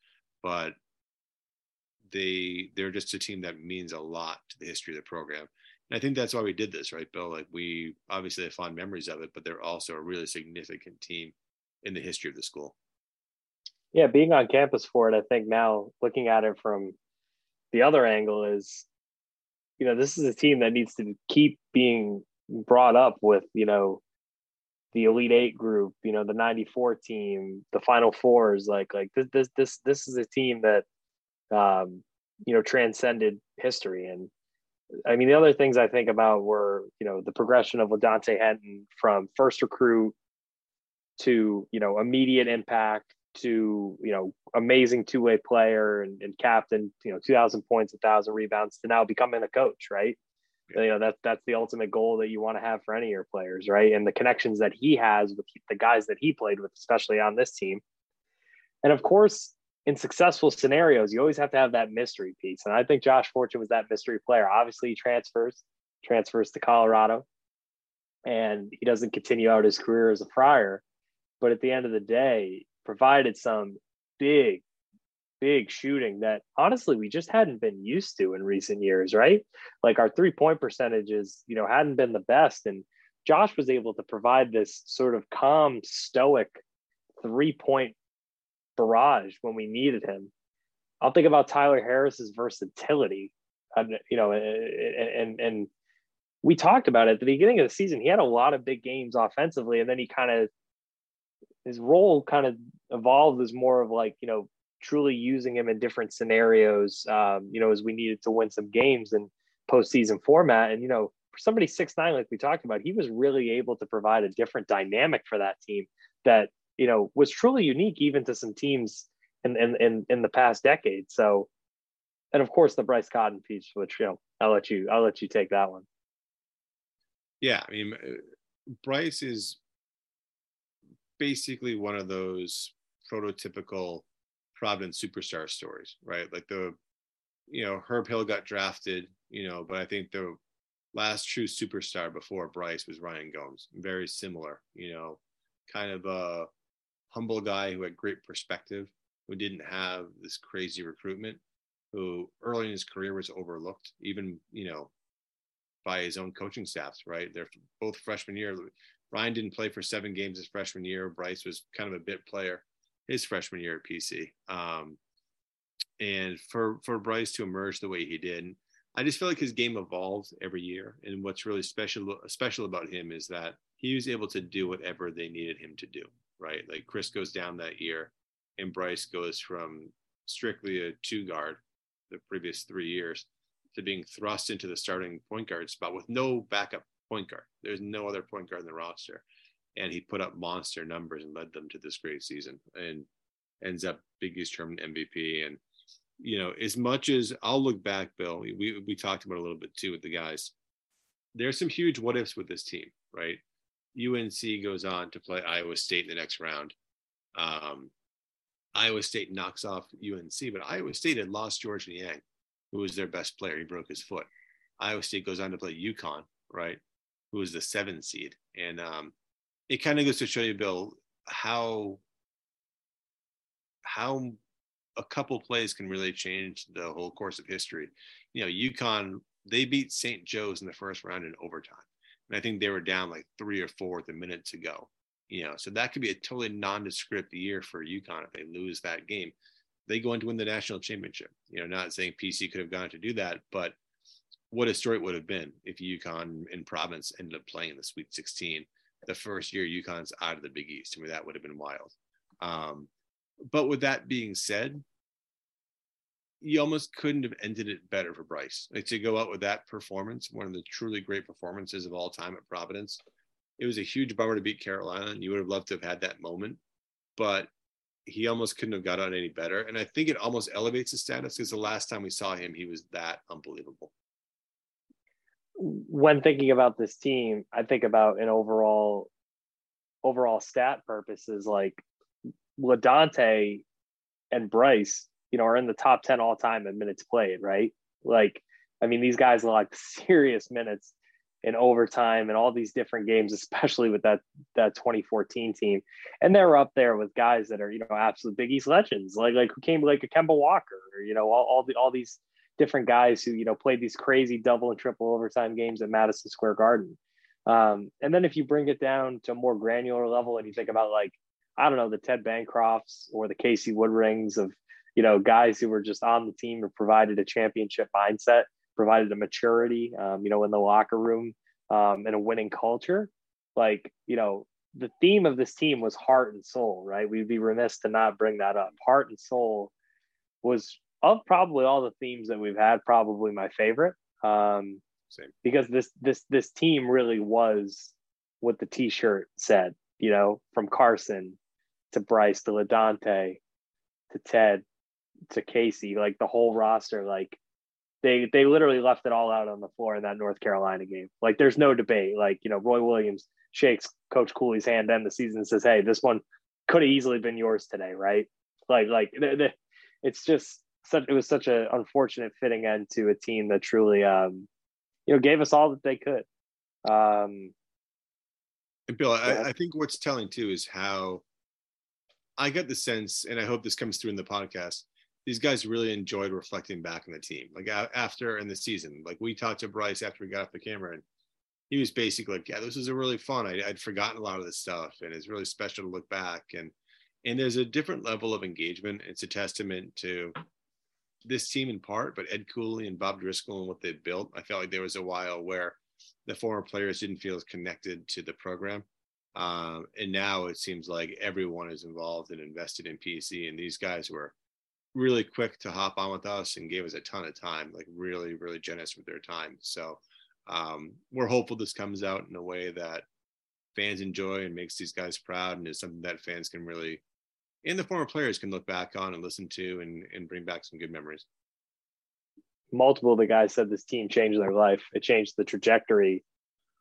but they they're just a team that means a lot to the history of the program. And I think that's why we did this, right, Bill? Like we obviously have fond memories of it, but they're also a really significant team in the history of the school. Yeah, being on campus for it, I think now looking at it from the other angle is, you know, this is a team that needs to keep being brought up with, you know, the Elite Eight group, you know, the '94 team, the Final Fours. Like, like this, this, this, this is a team that, um, you know, transcended history. And I mean, the other things I think about were, you know, the progression of LaDontae Henton from first recruit to you know immediate impact to you know amazing two-way player and, and captain you know 2000 points a thousand rebounds to now becoming a coach right? Yeah. you know that's that's the ultimate goal that you want to have for any of your players right? And the connections that he has with the guys that he played with especially on this team. And of course in successful scenarios you always have to have that mystery piece. And i think josh fortune was that mystery player. Obviously he transfers transfers to colorado. And he doesn't continue out his career as a friar but at the end of the day provided some big, big shooting that honestly we just hadn't been used to in recent years, right? Like our three point percentages, you know, hadn't been the best. And Josh was able to provide this sort of calm, stoic three point barrage when we needed him. I'll think about Tyler Harris's versatility, you know, and, and, and we talked about it at the beginning of the season. He had a lot of big games offensively, and then he kind of his role kind of evolved as more of like you know truly using him in different scenarios um, you know as we needed to win some games in postseason format. And you know for somebody six nine like we talked about he was really able to provide a different dynamic for that team that you know was truly unique even to some teams in in in, in the past decade. So and of course the bryce cotton piece which you know i'll let you i'll let you take that one. Yeah i mean uh, bryce is basically one of those prototypical Providence superstar stories, right? Like the, you know, Herb Hill got drafted, you know, but I think the last true superstar before Bryce was Ryan Gomes. Very similar, you know, kind of a humble guy who had great perspective, who didn't have this crazy recruitment, who early in his career was overlooked, even, you know, by his own coaching staffs, right? They're both freshman year. Ryan didn't play for seven games his freshman year. Bryce was kind of a bit player his freshman year at PC. Um, and for for Bryce to emerge the way he did, I just feel like his game evolved every year. And what's really special special about him is that he was able to do whatever they needed him to do. Right, like Chris goes down that year, and Bryce goes from strictly a two guard the previous three years to being thrust into the starting point guard spot with no backup point guard. There's no other point guard in the roster. And he put up monster numbers and led them to this great season and ends up Big East tournament MVP. And, you know, as much as I'll look back, Bill, we, we talked about a little bit too with the guys. There's some huge what ifs with this team, right? UNC goes on to play Iowa State in the next round. Um, Iowa State knocks off UNC, but Iowa State had lost Georges Niang, who was their best player. He broke his foot. Iowa State goes on to play UConn, right? Who was the seven seed. And um, it kind of goes to show you, Bill, how how a couple plays can really change the whole course of history. You know, UConn they beat St. Joe's in the first round in overtime, and I think they were down like three or four with a minute to go. You know, so that could be a totally nondescript year for UConn if they lose that game. They go on to win the national championship. You know, not saying PC could have gone to do that, but what a story it would have been if UConn and Providence ended up playing in the Sweet 16 the first year UConn's out of the Big East. I mean, that would have been wild. Um, but with that being said, you almost couldn't have ended it better for Bryce. Like to go out with that performance, one of the truly great performances of all time at Providence. It was a huge bummer to beat Carolina, and you would have loved to have had that moment. But he almost couldn't have got out any better. And I think it almost elevates his status because the last time we saw him, he was that unbelievable when thinking about this team, I think about an overall overall stat purposes like LaDontae and Bryce, you know, are in the top 10 all time in minutes played, right? Like, I mean, these guys like serious minutes in overtime and all these different games, especially with that that 2014 team. And they're up there with guys that are, you know, absolute Big East legends, like like who came like a Kemba Walker, or, you know, all, all the all these different guys who you know played these crazy double and triple overtime games at Madison Square Garden. Um, and then if you bring it down to a more granular level and you think about like I don't know the Ted Bancrofts or the Casey Woodrings of you know guys who were just on the team and provided a championship mindset, provided a maturity, um, you know, in the locker room um, and a winning culture. Like you know the theme of this team was heart and soul, right? We'd be remiss to not bring that up. Heart and soul was of probably all the themes that we've had, probably my favorite. Um, Same. Because this this this team really was what the T-shirt said. You know, from Carson to Bryce to LaDontae to Ted to Casey, like the whole roster, like they they literally left it all out on the floor in that North Carolina game. Like there's no debate. Like you know, Roy Williams shakes Coach Cooley's hand end the season and says, "Hey, this one could have easily been yours today, right?" Like like the, the, it's just such it was such an unfortunate fitting end to a team that truly um you know gave us all that they could. Um, and Bill, I, I think what's telling too is how I get the sense, and I hope this comes through in the podcast these guys really enjoyed reflecting back on the team. Like after in the season, like we talked to Bryce after we got off the camera, and he was basically like, "Yeah, this was a really fun. I, would forgotten a lot of this stuff, and it's really special to look back." And and there's a different level of engagement. It's a testament to this team in part, but Ed Cooley and Bob Driscoll and what they built. I felt like there was a while where the former players didn't feel as connected to the program. Um, and now it seems like everyone is involved and invested in PC, and these guys were really quick to hop on with us and gave us a ton of time, like really, really generous with their time. So um, we're hopeful this comes out in a way that fans enjoy and makes these guys proud and is something that fans can really, and the former players can look back on and listen to and, and bring back some good memories. Multiple of the guys said this team changed their life. It changed the trajectory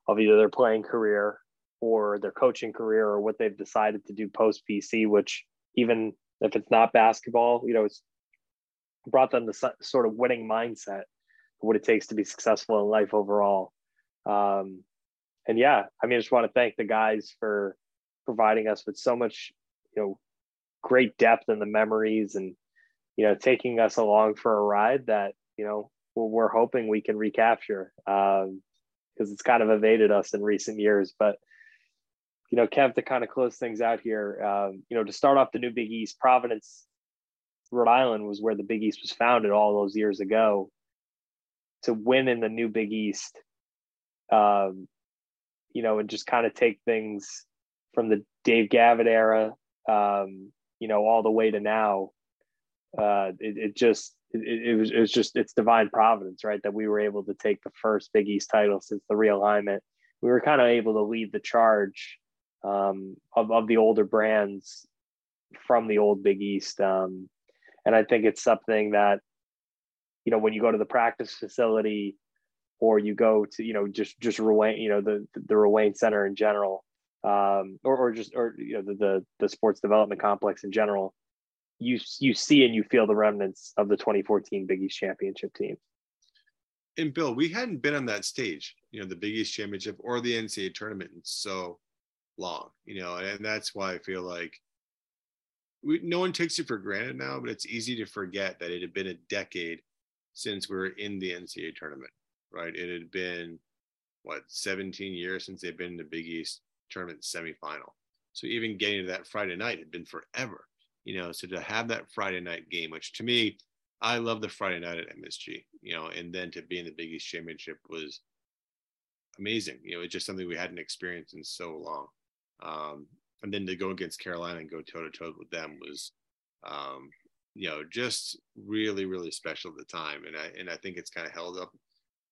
of either their playing career or their coaching career or what they've decided to do post PC, which even if it's not basketball, you know, it's brought them the sort of winning mindset what it takes to be successful in life overall. Um, and yeah, I mean, I just want to thank the guys for providing us with so much, you know, great depth in the memories and, you know, taking us along for a ride that, you know, we're, hoping we can recapture because um, it's kind of evaded us in recent years. But you know, Kev, to kind of close things out here, um, you know, to start off the new Big East, Providence, Rhode Island was where the Big East was founded all those years ago. To win in the new Big East, um, you know, and just kind of take things from the Dave Gavitt era, um, you know, all the way to now. Uh, it, it just it, it was it was just it's divine providence, right? That we were able to take the first Big East title since the realignment. We were kind of able to lead the charge um, of, of the older brands from the old Big East. Um, and I think it's something that, you know, when you go to the practice facility or you go to, you know, just, just Ruane, you know, the, the Ruane Center in general, um, or, or just, or, you know, the, the, the sports development complex in general, you, you see and you feel the remnants of the 2014 Big East championship team. And Bill, we hadn't been on that stage, you know, the Big East championship or the NCAA tournament. in So long, you know, and that's why I feel like we, no one takes it for granted now, but it's easy to forget that it had been a decade since we were in the NCAA tournament, right? It had been what 17 years since they've been in the Big East tournament semifinal. So even getting to that Friday night had been forever, you know. So to have that Friday night game, which to me, I love the Friday night at MSG, you know, and then to be in the Big East championship was amazing. You know, it's just something we hadn't experienced in so long. Um, and then to go against Carolina and go toe to toe with them was, um, you know, just really, really special at the time. And I and I think it's kind of held up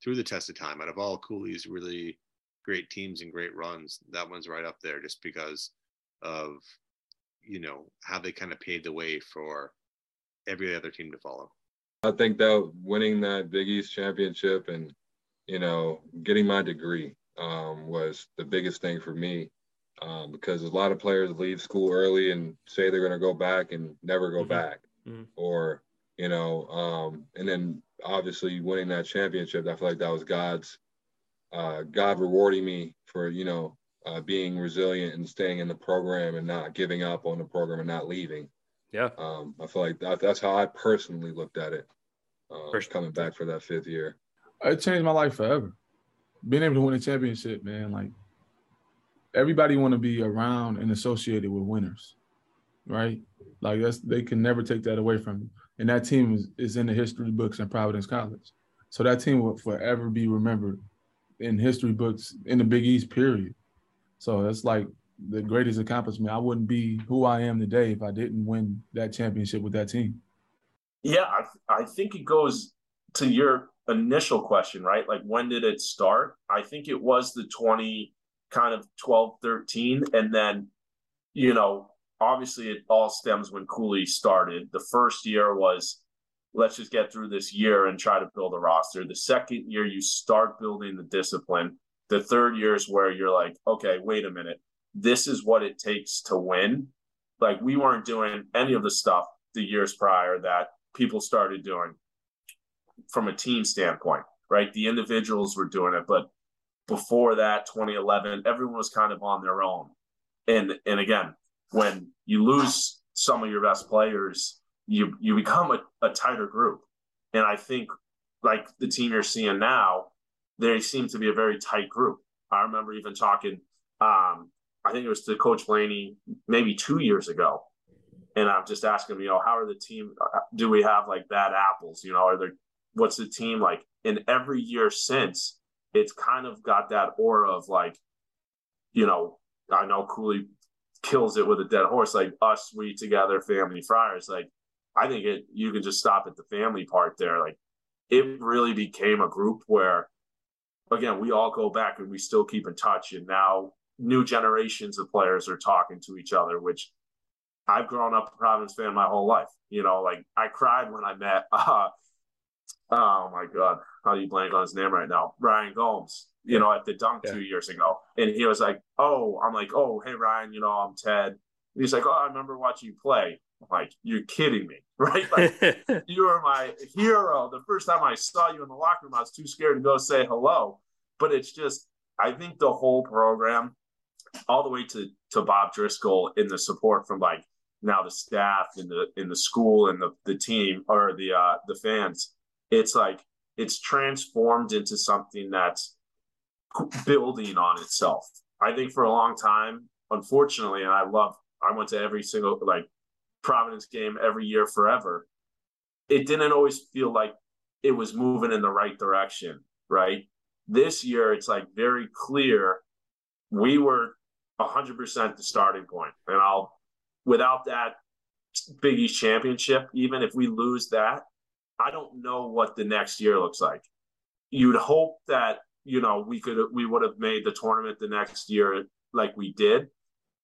through the test of time. Out of all Cooley's really great teams and great runs, that one's right up there just because of you know how they kind of paved the way for every other team to follow. I think that winning that Big East championship and you know getting my degree um, was the biggest thing for me um, because a lot of players leave school early and say they're going to go back and never go mm-hmm. back, mm-hmm. or you know, um, and then obviously winning that championship, I feel like that was God's uh, God rewarding me for you know uh, being resilient and staying in the program and not giving up on the program and not leaving. Yeah, um, I feel like that, that's how I personally looked at it. Uh, coming back for that fifth year, it changed my life forever. Being able to win a championship, man, like everybody want to be around and associated with winners, right? Like that's they can never take that away from you. And that team is, is in the history books in Providence College. So that team will forever be remembered in history books in the Big East period. So that's like the greatest accomplishment. I wouldn't be who I am today if I didn't win that championship with that team. Yeah, I, I think it goes to your initial question, right? Like when did it start? I think it was the 20 kind of 12, 13. And then, you know, obviously it all stems when Cooley started. The first year was let's just get through this year and try to build a roster. The second year you start building the discipline. The third year is where you're like, okay, wait a minute. This is what it takes to win. Like we weren't doing any of the stuff the years prior that people started doing from a team standpoint, right? The individuals were doing it, but before that 2011 everyone was kind of on their own and and again when you lose some of your best players you you become a, a tighter group. And i think like the team you're seeing now they seem to be a very tight group. I remember even talking um i think it was to coach blaney maybe two years ago. And i'm just asking you know how are the team do we have like bad apples? You know are there what's the team like? In every year since it's kind of got that aura of like, you know, I know Cooley kills it with a dead horse, like us, we together, family friars. Like, I think it you can just stop at the family part there. Like, it really became a group where, again, we all go back and we still keep in touch. And now new generations of players are talking to each other, which I've grown up a Providence fan my whole life. You know, like I cried when I met uh, oh my god, how do you blank on his name right now? Ryan Gomes, you know, at the dunk yeah. two years ago. And he was like, Oh, I'm like, Oh, hey Ryan, you know, I'm Ted. And he's like, Oh, I remember watching you play. Like, you're kidding me, right? Like you are my hero. The first time I saw you in the locker room, I was too scared to go say hello. But it's just I think the whole program, all the way to to Bob Driscoll in the support from like now the staff in the in the school and the, the team or the uh the fans it's like it's transformed into something that's building on itself. I think for a long time, unfortunately, and I love, I went to every single like Providence game every year forever. It didn't always feel like it was moving in the right direction, right? This year, it's like very clear we were 100% the starting point. And I'll, without that Big East championship, even if we lose that, I don't know what the next year looks like. You'd hope that you know we could we would have made the tournament the next year like we did,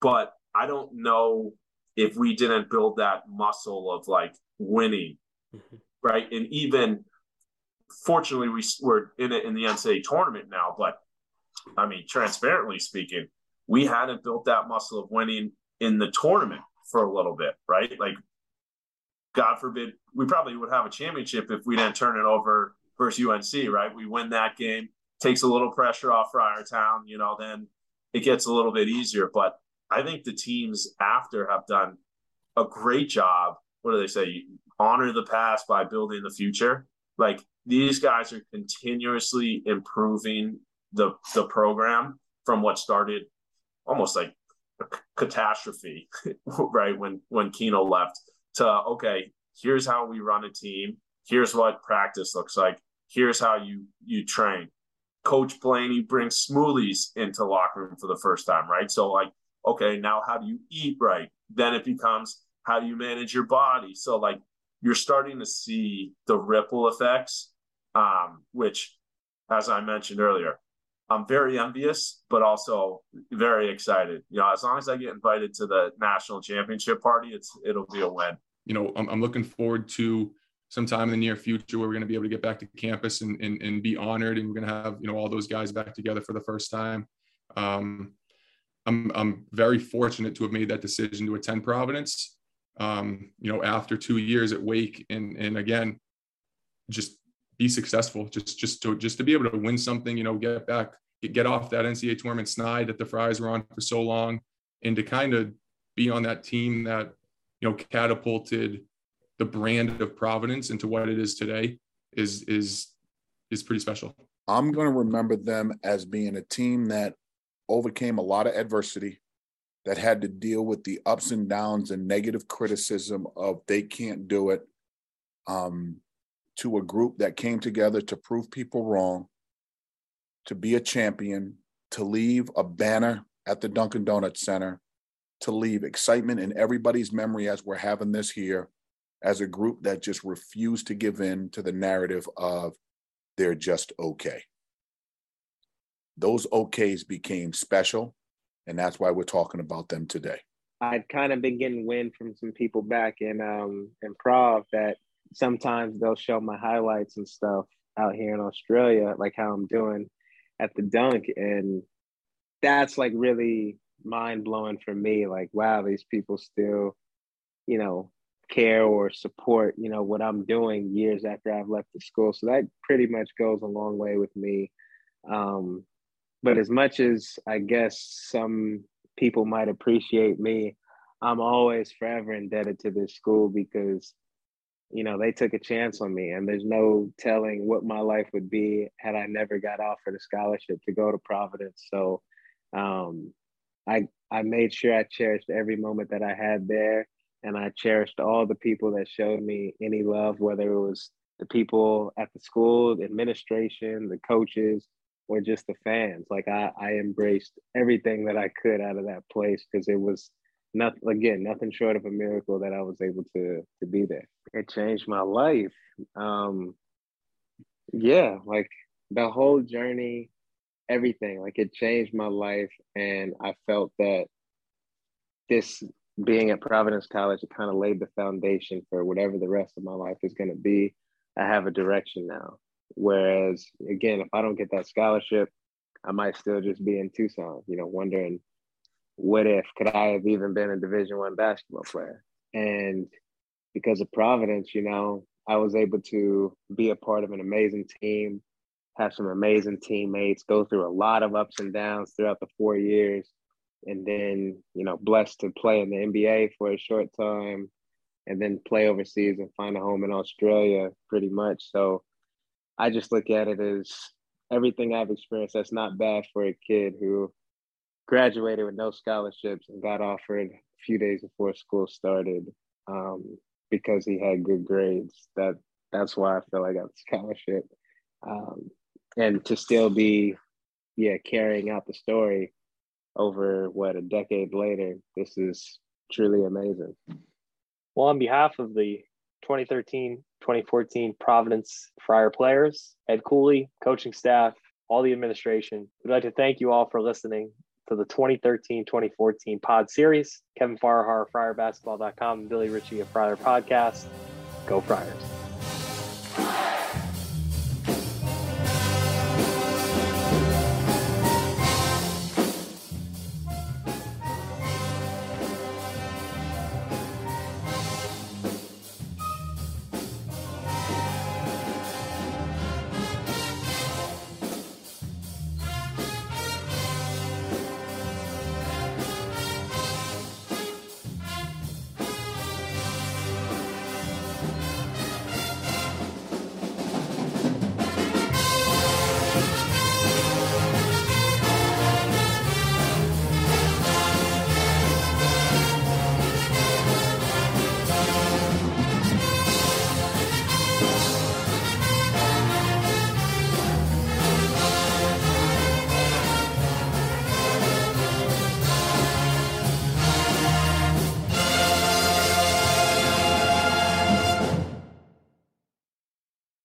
but I don't know if we didn't build that muscle of like winning, mm-hmm. right? And even fortunately, we were in it in the NCAA tournament now, but I mean, transparently speaking, we hadn't built that muscle of winning in the tournament for a little bit, right? Like God forbid, we probably would have a championship if we didn't turn it over versus UNC, right? We win that game, takes a little pressure off Friartown, you know, then it gets a little bit easier. But I think the teams after have done a great job. What do they say? Honor the past by building the future. Like these guys are continuously improving the the program from what started almost like a catastrophe, right? When when Keno left to okay, here's how we run a team. Here's what practice looks like. Here's how you you train. Coach Blaney brings smoothies into locker room for the first time, right? So like, okay, now how do you eat right? Then it becomes how do you manage your body? So like you're starting to see the ripple effects, um, which, as I mentioned earlier, I'm very envious, but also very excited. You know, as long as I get invited to the national championship party, it's it'll be a win you know, I'm, I'm looking forward to sometime in the near future where we're going to be able to get back to campus and, and, and be honored. And we're going to have, you know, all those guys back together for the first time. Um, I'm, I'm very fortunate to have made that decision to attend Providence, um, you know, after two years at Wake and, and again, just be successful, just, just to, just to be able to win something, you know, get back, get, get off that NCAA tournament snide that the Fries were on for so long and to kind of be on that team that you know catapulted the brand of Providence into what it is today is is is pretty special. I'm going to remember them as being a team that overcame a lot of adversity, that had to deal with the ups and downs and negative criticism of they can't do it, um, to a group that came together to prove people wrong, to be a champion, to leave a banner at the Dunkin' Donuts Center, to leave excitement in everybody's memory as we're having this here as a group that just refused to give in to the narrative of they're just okay. Those OKs became special, and that's why we're talking about them today. I'd kind of been getting wind from some people back in um in Prov that sometimes they'll show my highlights and stuff out here in Australia, like how I'm doing at the dunk. And that's like really mind blowing for me. Like, wow, these people still, you know, care or support, you know, what I'm doing years after I've left the school. So that pretty much goes a long way with me. Um, but as much as I guess some people might appreciate me, I'm always forever indebted to this school because, you know, they took a chance on me and there's no telling what my life would be had I never got offered a scholarship to go to Providence. So um, I I made sure I cherished every moment that I had there and I cherished all the people that showed me any love, whether it was the people at the school, the administration, the coaches, or just the fans. Like I, I embraced everything that I could out of that place because it was nothing again, nothing short of a miracle that I was able to to be there. It changed my life. Um yeah, like the whole journey, everything, like it changed my life. And I felt that this being at Providence College, it kind of laid the foundation for whatever the rest of my life is going to be. I have a direction now. Whereas, again, if I don't get that scholarship, I might still just be in Tucson, you know, wondering what if could I have even been a Division One basketball player? And because of Providence, you know, I was able to be a part of an amazing team, have some amazing teammates, go through a lot of ups and downs throughout the four years, and then you know blessed to play in the NBA for a short time, and then play overseas and find a home in Australia, pretty much. So I just look at it as everything I've experienced. That's not bad for a kid who graduated with no scholarships and got offered a few days before school started um, because he had good grades. That that's why I feel I got the scholarship, um, and to still be, yeah, carrying out the story over what a decade later. This is truly amazing. Well, on behalf of the 2013 2014 Providence Friar players, Ed Cooley, coaching staff, all the administration, we'd like to thank you all for listening to the 2013 2014 pod series. Kevin Farhar, FriarBasketball.com, and Billy Ritchie of Friar Podcast. Go Friars.